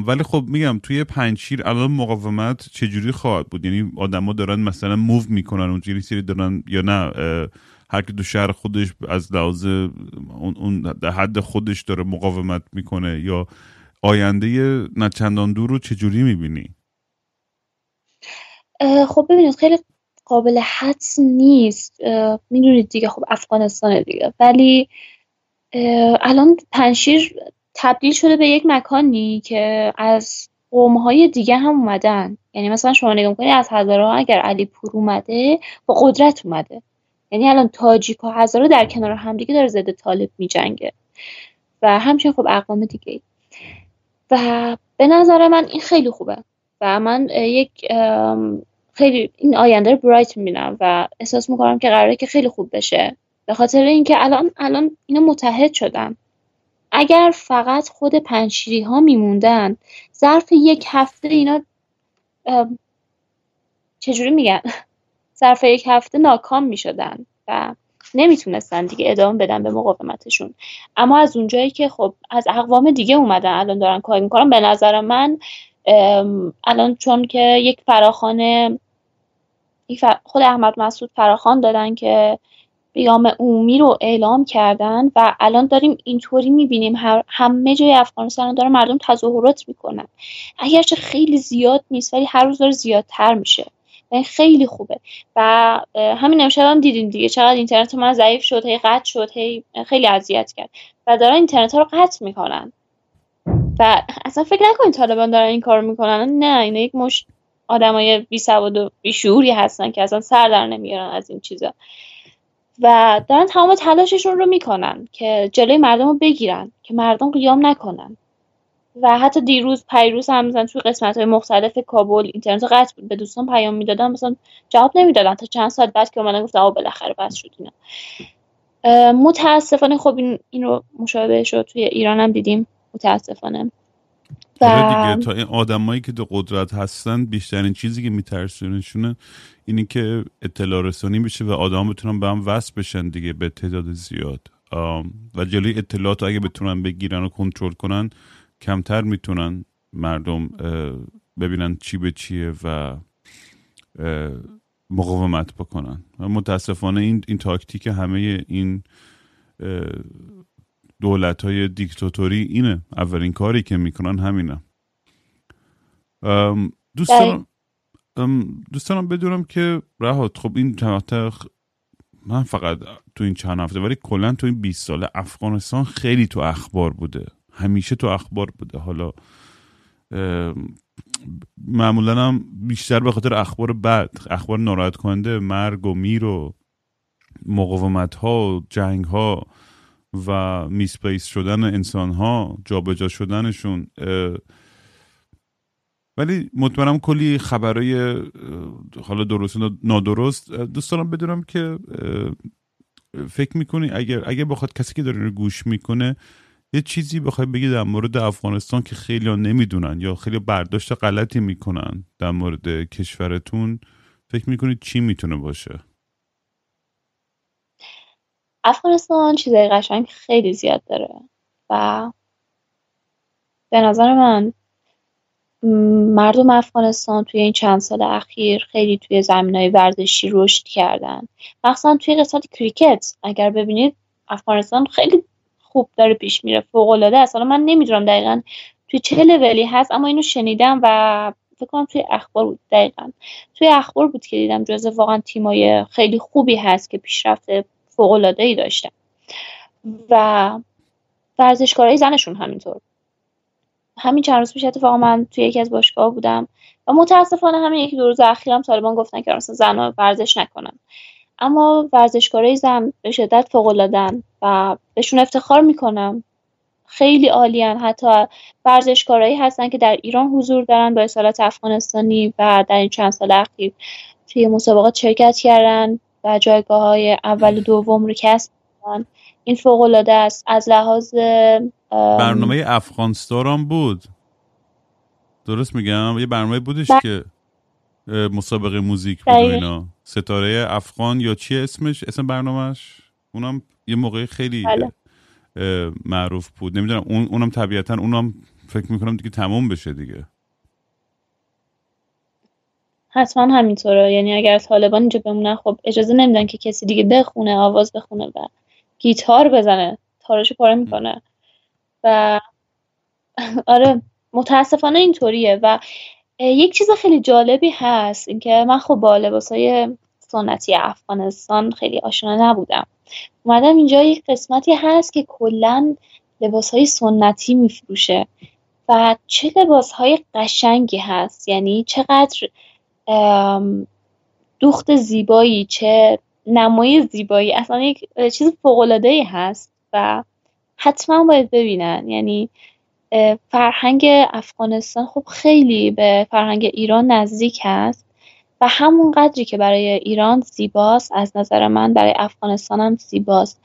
ولی خب میگم توی پنجشیر الان مقاومت چجوری خواهد بود؟ یعنی آدما دارن مثلا move می‌کنن اونجوری سری دارن یا نه؟ هر که تو شهر خودش از لحاظ اون حد خودش داره مقاومت می‌کنه یا آینده نه چندان دور رو چجوری می‌بینی؟ خب ببینید خیلی قابل حدس نیست. می‌دونید دیگه خب افغانستان دیگه. ولی الان پنشیر تبدیل شده به یک مکانی که از قومهای دیگه هم اومدن. یعنی مثلا شما نگاه کنید از هزاره اگر علی پور اومده با قدرت اومده. یعنی الان تاجیک و هزاره در کنار همدیگه داره ضد طالب میجنگه. و همچنین خب اقوام دیگه و به نظر من این خیلی خوبه. و من یک خیلی این آینده رو برایت می‌بینم و احساس می‌کنم که قراره که خیلی خوب بشه. به خاطر اینکه الان الان اینا متحد شدن. اگر فقط خود پنشیری ها میموندن ظرف یک هفته اینا چجوری میگن؟ ظرف یک هفته ناکام می‌شدن و نمی‌تونستن دیگه ادامه بدن به مقاومتشون. اما از اونجایی که خب از اقوام دیگه اومدن الان دارن کار می‌کنن به نظر من الان چون که یک فراخانه خود احمد مسعود فراخان دادن که قیام عمومی رو اعلام کردن و الان داریم اینطوری می‌بینیم همه جای افغانستان داره مردم تظاهرات می‌کنن. اگرچه خیلی زیاد نیست ولی هر روز داره زیادتر میشه. و خیلی خوبه. و همین امشب هم دیدیم دیگه چقدر اینترنت من ضعیف شد هی قطع شد هی خیلی اذیت کرد. و دارن اینترنت ها رو قطع می‌کنن. و اصلا فکر نکنید طالبان دارن این کار می‌کنن. نه اینا یک مش آدمای بی سواد و بی شعوری هستن که اصلا سر در نمیارن از این چیزا. و دارن تمام تلاششون رو می‌کنن که جلوی مردم رو بگیرن که مردم قیام نکنن. و حتی دیروز پیروز هم مثلا توی قسمت های مختلف کابل اینترنت قطع بود به دوستان پیام می‌دادن مثلا جواب نمی‌دادن. تا چند ساعت بعد که اومدن گفت آقا بالاخره بس شد اینا. متاسفانه خب این, این رو مشابه شد. توی ایران هم دیدیم. متاسفانه. و... آره دیگه تا این آدمایی که دو قدرت هستن بیشترین چیزی که میترسونشونه اینی که اطلاع رسانی بشه و آدم بتونن به هم وصل بشن دیگه به تعداد زیاد. و جلوی اطلاعات اگه بتونن بگیرن و کنترل کنن کمتر می‌تونن مردم ببینن چی به چیه و مقاومت بکنن. و متاسفانه این, این تاکتیک همه این دولت های دیکتاتوری اینه. اولین کاری که می‌کنن همینه. دوستان دوستانم بدونم که رهات خب این چند من فقط تو این چند هفته ولی کلا تو این 20 ساله افغانستان خیلی تو اخبار بوده. همیشه تو اخبار بوده. حالا معمولا هم بیشتر به خاطر اخبار بد اخبار ناراحت کننده مرگ و میر و مقاومت ها و جنگ ها و میسپیس شدن انسان ها جابجا شدنشون ولی مطمئنم کلی خبرهای حالا درست و نادرست دوست دارم بدونم که فکر می‌کنی اگر اگر بخواد کسی که داره رو گوش می‌کنه یه چیزی بخوای بگی در مورد افغانستان که خیلی ها نمی‌دونن یا خیلی برداشت غلطی می‌کنن در مورد کشورتون فکر می‌کنید چی می‌تونه باشه؟ افغانستان چیزای قشنگ خیلی زیاد داره و به نظر من مردم افغانستان توی این چند سال اخیر خیلی توی زمین های ورزشی رشد کردن. مخصوصا توی قسمت کریکت. اگر ببینید افغانستان خیلی خوب داره پیش میره فوق العاده است. حالا من نمی‌دونم دقیقا توی چه لولی هست اما اینو شنیدم و فکر کنم توی اخبار بود. دقیقا. توی اخبار بود که دیدم جز واقعا تیمای خیلی خوبی هست که پیشرفت فوق العاده ای داشتن. و ورزشکارای زنشون همینطور. همین چند روز پیش اتفاقا من توی یکی از باشگاه بودم. و متاسفانه همین یکی دو روز اخیرم طالبان گفتن که مثلا زن ورزش نکنن. اما ورزشکارای زن به شدت فوق العاده‌ان و بهشون افتخار می‌کنم. خیلی عالیان حتی ورزشکارایی هستن که در ایران حضور دارن با اصالت افغانستانی و در این چند سال اخیر توی مسابقات شرکت کردن و جایگاه های اول و دوم رو کسب کردن. این فوق العاده است. از لحاظ برنامه افغانستان هم بود. درست میگم؟ یه برنامه بودش که مسابقه موزیک بود اینا. ستاره افغان یا چی اسمش؟ اسم برنامهش اونم یه موقع خیلی بله. معروف بود. نمی‌دونم اون اونم طبیعتا اونم فکر می‌کنم دیگه تموم بشه دیگه. حتما همینطوره. یعنی اگر طالبان اینجا بمونن خب اجازه نمیدن که کسی دیگه بخونه آواز بخونه و گیتار بزنه. تارشو پاره می‌کنه. و آره متاسفانه اینطوریه. و یک چیز خیلی جالبی هست اینکه من خب با لباسای سنتی افغانستان خیلی آشنا نبودم. اومدم اینجا یک قسمتی هست که کلا لباس های سنتی میفروشه و چه لباس های قشنگی هست. یعنی چقدر دوخت زیبایی چه نمای زیبایی. اصلا یک چیز فوق هست و حتما باید ببینن. یعنی فرهنگ افغانستان خب خیلی به فرهنگ ایران نزدیک هست و همون قدری که برای ایران زیباست از نظر من برای افغانستان هم زیباست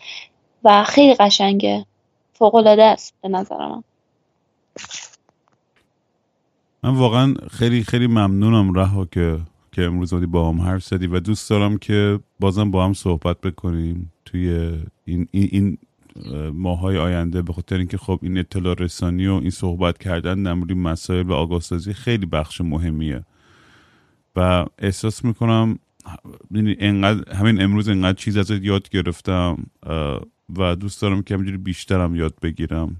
و خیلی قشنگه. فوقالعاده است به نظر من. من واقعا خیلی خیلی ممنونم رها که که امروز با هم حرف زدی و دوست دارم که بازم با هم صحبت بکنیم توی این, این, این ماهای آینده به خاطر اینکه خب این اطلاع رسانی و این صحبت کردن در مسائل و آگاهسازی خیلی بخش مهمیه. و احساس می‌کنم انقدر همین امروز انقدر چیز ازت یاد گرفتم و دوست دارم که همینجوری بیشترم یاد بگیرم.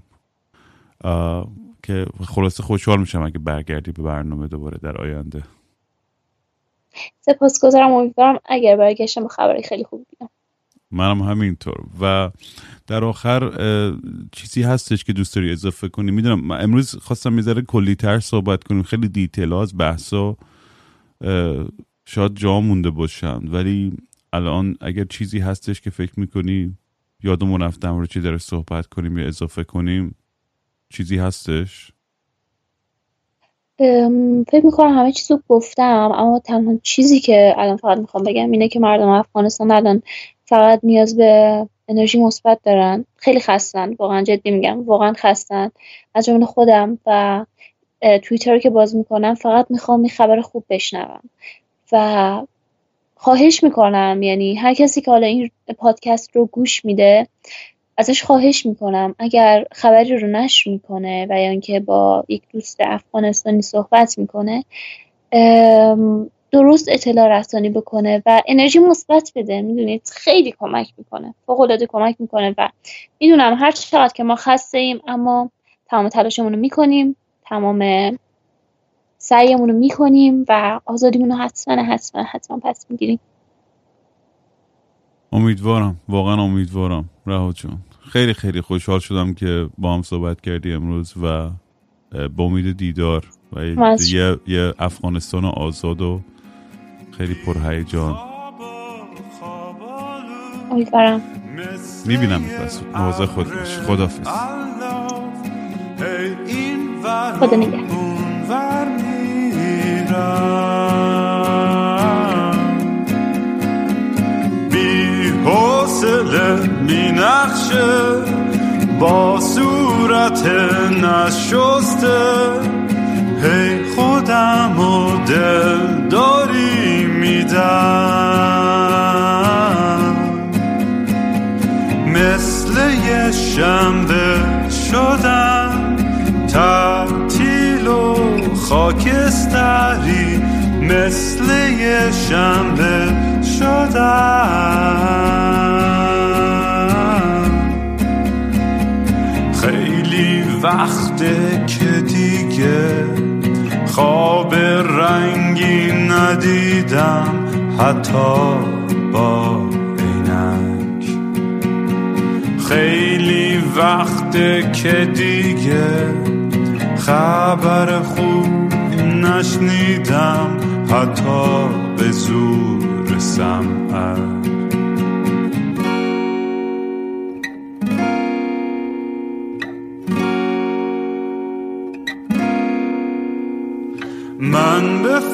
که خلاصه خوشحال میشم اگه برگردی به برنامه دوباره در آینده. سپاسگزارم امیدوارم اگر برگشتم خبری خیلی خوب بیام منم همینطور. و در آخر چیزی هستش که دوست داری اضافه کنی. می‌دونم امروز خواستم می‌ذاره کلی تر صحبت کنیم. خیلی دیتیل از بحثا شاید جا مونده باشن. ولی الان اگر چیزی هستش که فکر می‌کنی یادمون رفتم رو چی داره صحبت کنیم یا اضافه کنیم چیزی هستش؟ فکر می‌کنم همه چیز رو گفتم اما تنها چیزی که الان فقط می‌خوام بگم اینه که مردم افغانستان الان فقط نیاز به انرژی مثبت دارن. خیلی خستن. واقعا جدی میگم. واقعا خستن. از جمله خودم و توییتر که باز می‌کنم فقط می‌خوام این خبر خوب بشنوم. و خواهش می‌کنم. یعنی هر کسی که حالا این پادکست رو گوش میده ازش خواهش می‌کنم. اگر خبری رو نشر می‌کنه و یا اینکه با یک دوست افغانستانی صحبت می‌کنه درست اطلاع رسانی بکنه و انرژی مثبت بده. می‌دونید؟ خیلی کمک می‌کنه. فوق العاده کمک می‌کنه و می‌دونم هر چقدر که ما خسته ایم اما تمام تلاشمون رو می‌کنیم تمام سعیمون رو می‌کنیم و آزادیمون رو حتما حتما حتما پس می‌گیریم. امیدوارم. واقعا امیدوارم. رها جون. خیلی خیلی خوشحال شدم که با هم صحبت کردی امروز و با امید دیدار و یه, یه افغانستان آزاد و خیلی پرهیجان امیدوارم. می‌بینم بس مواظب خود باش. خدافز خدا نگه بی حوصله می نخشه با صورت نشسته. هی خودم و دل داری میدم مثل یه شنبه شدم. تعطیل و خاکستری. مثل یه شنبه شدم. خیلی وقته که دیگه خواب رنگی ندیدم. حتی با عینک. خیلی وقته که دیگه خبر خوب نشنیدم حتی به زور سمعت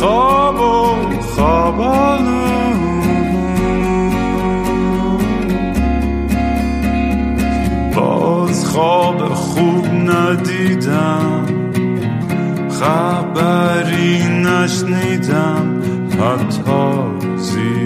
خواب و خواب باز خواب خوب ندیدم خبری نشنیدم حتی زیر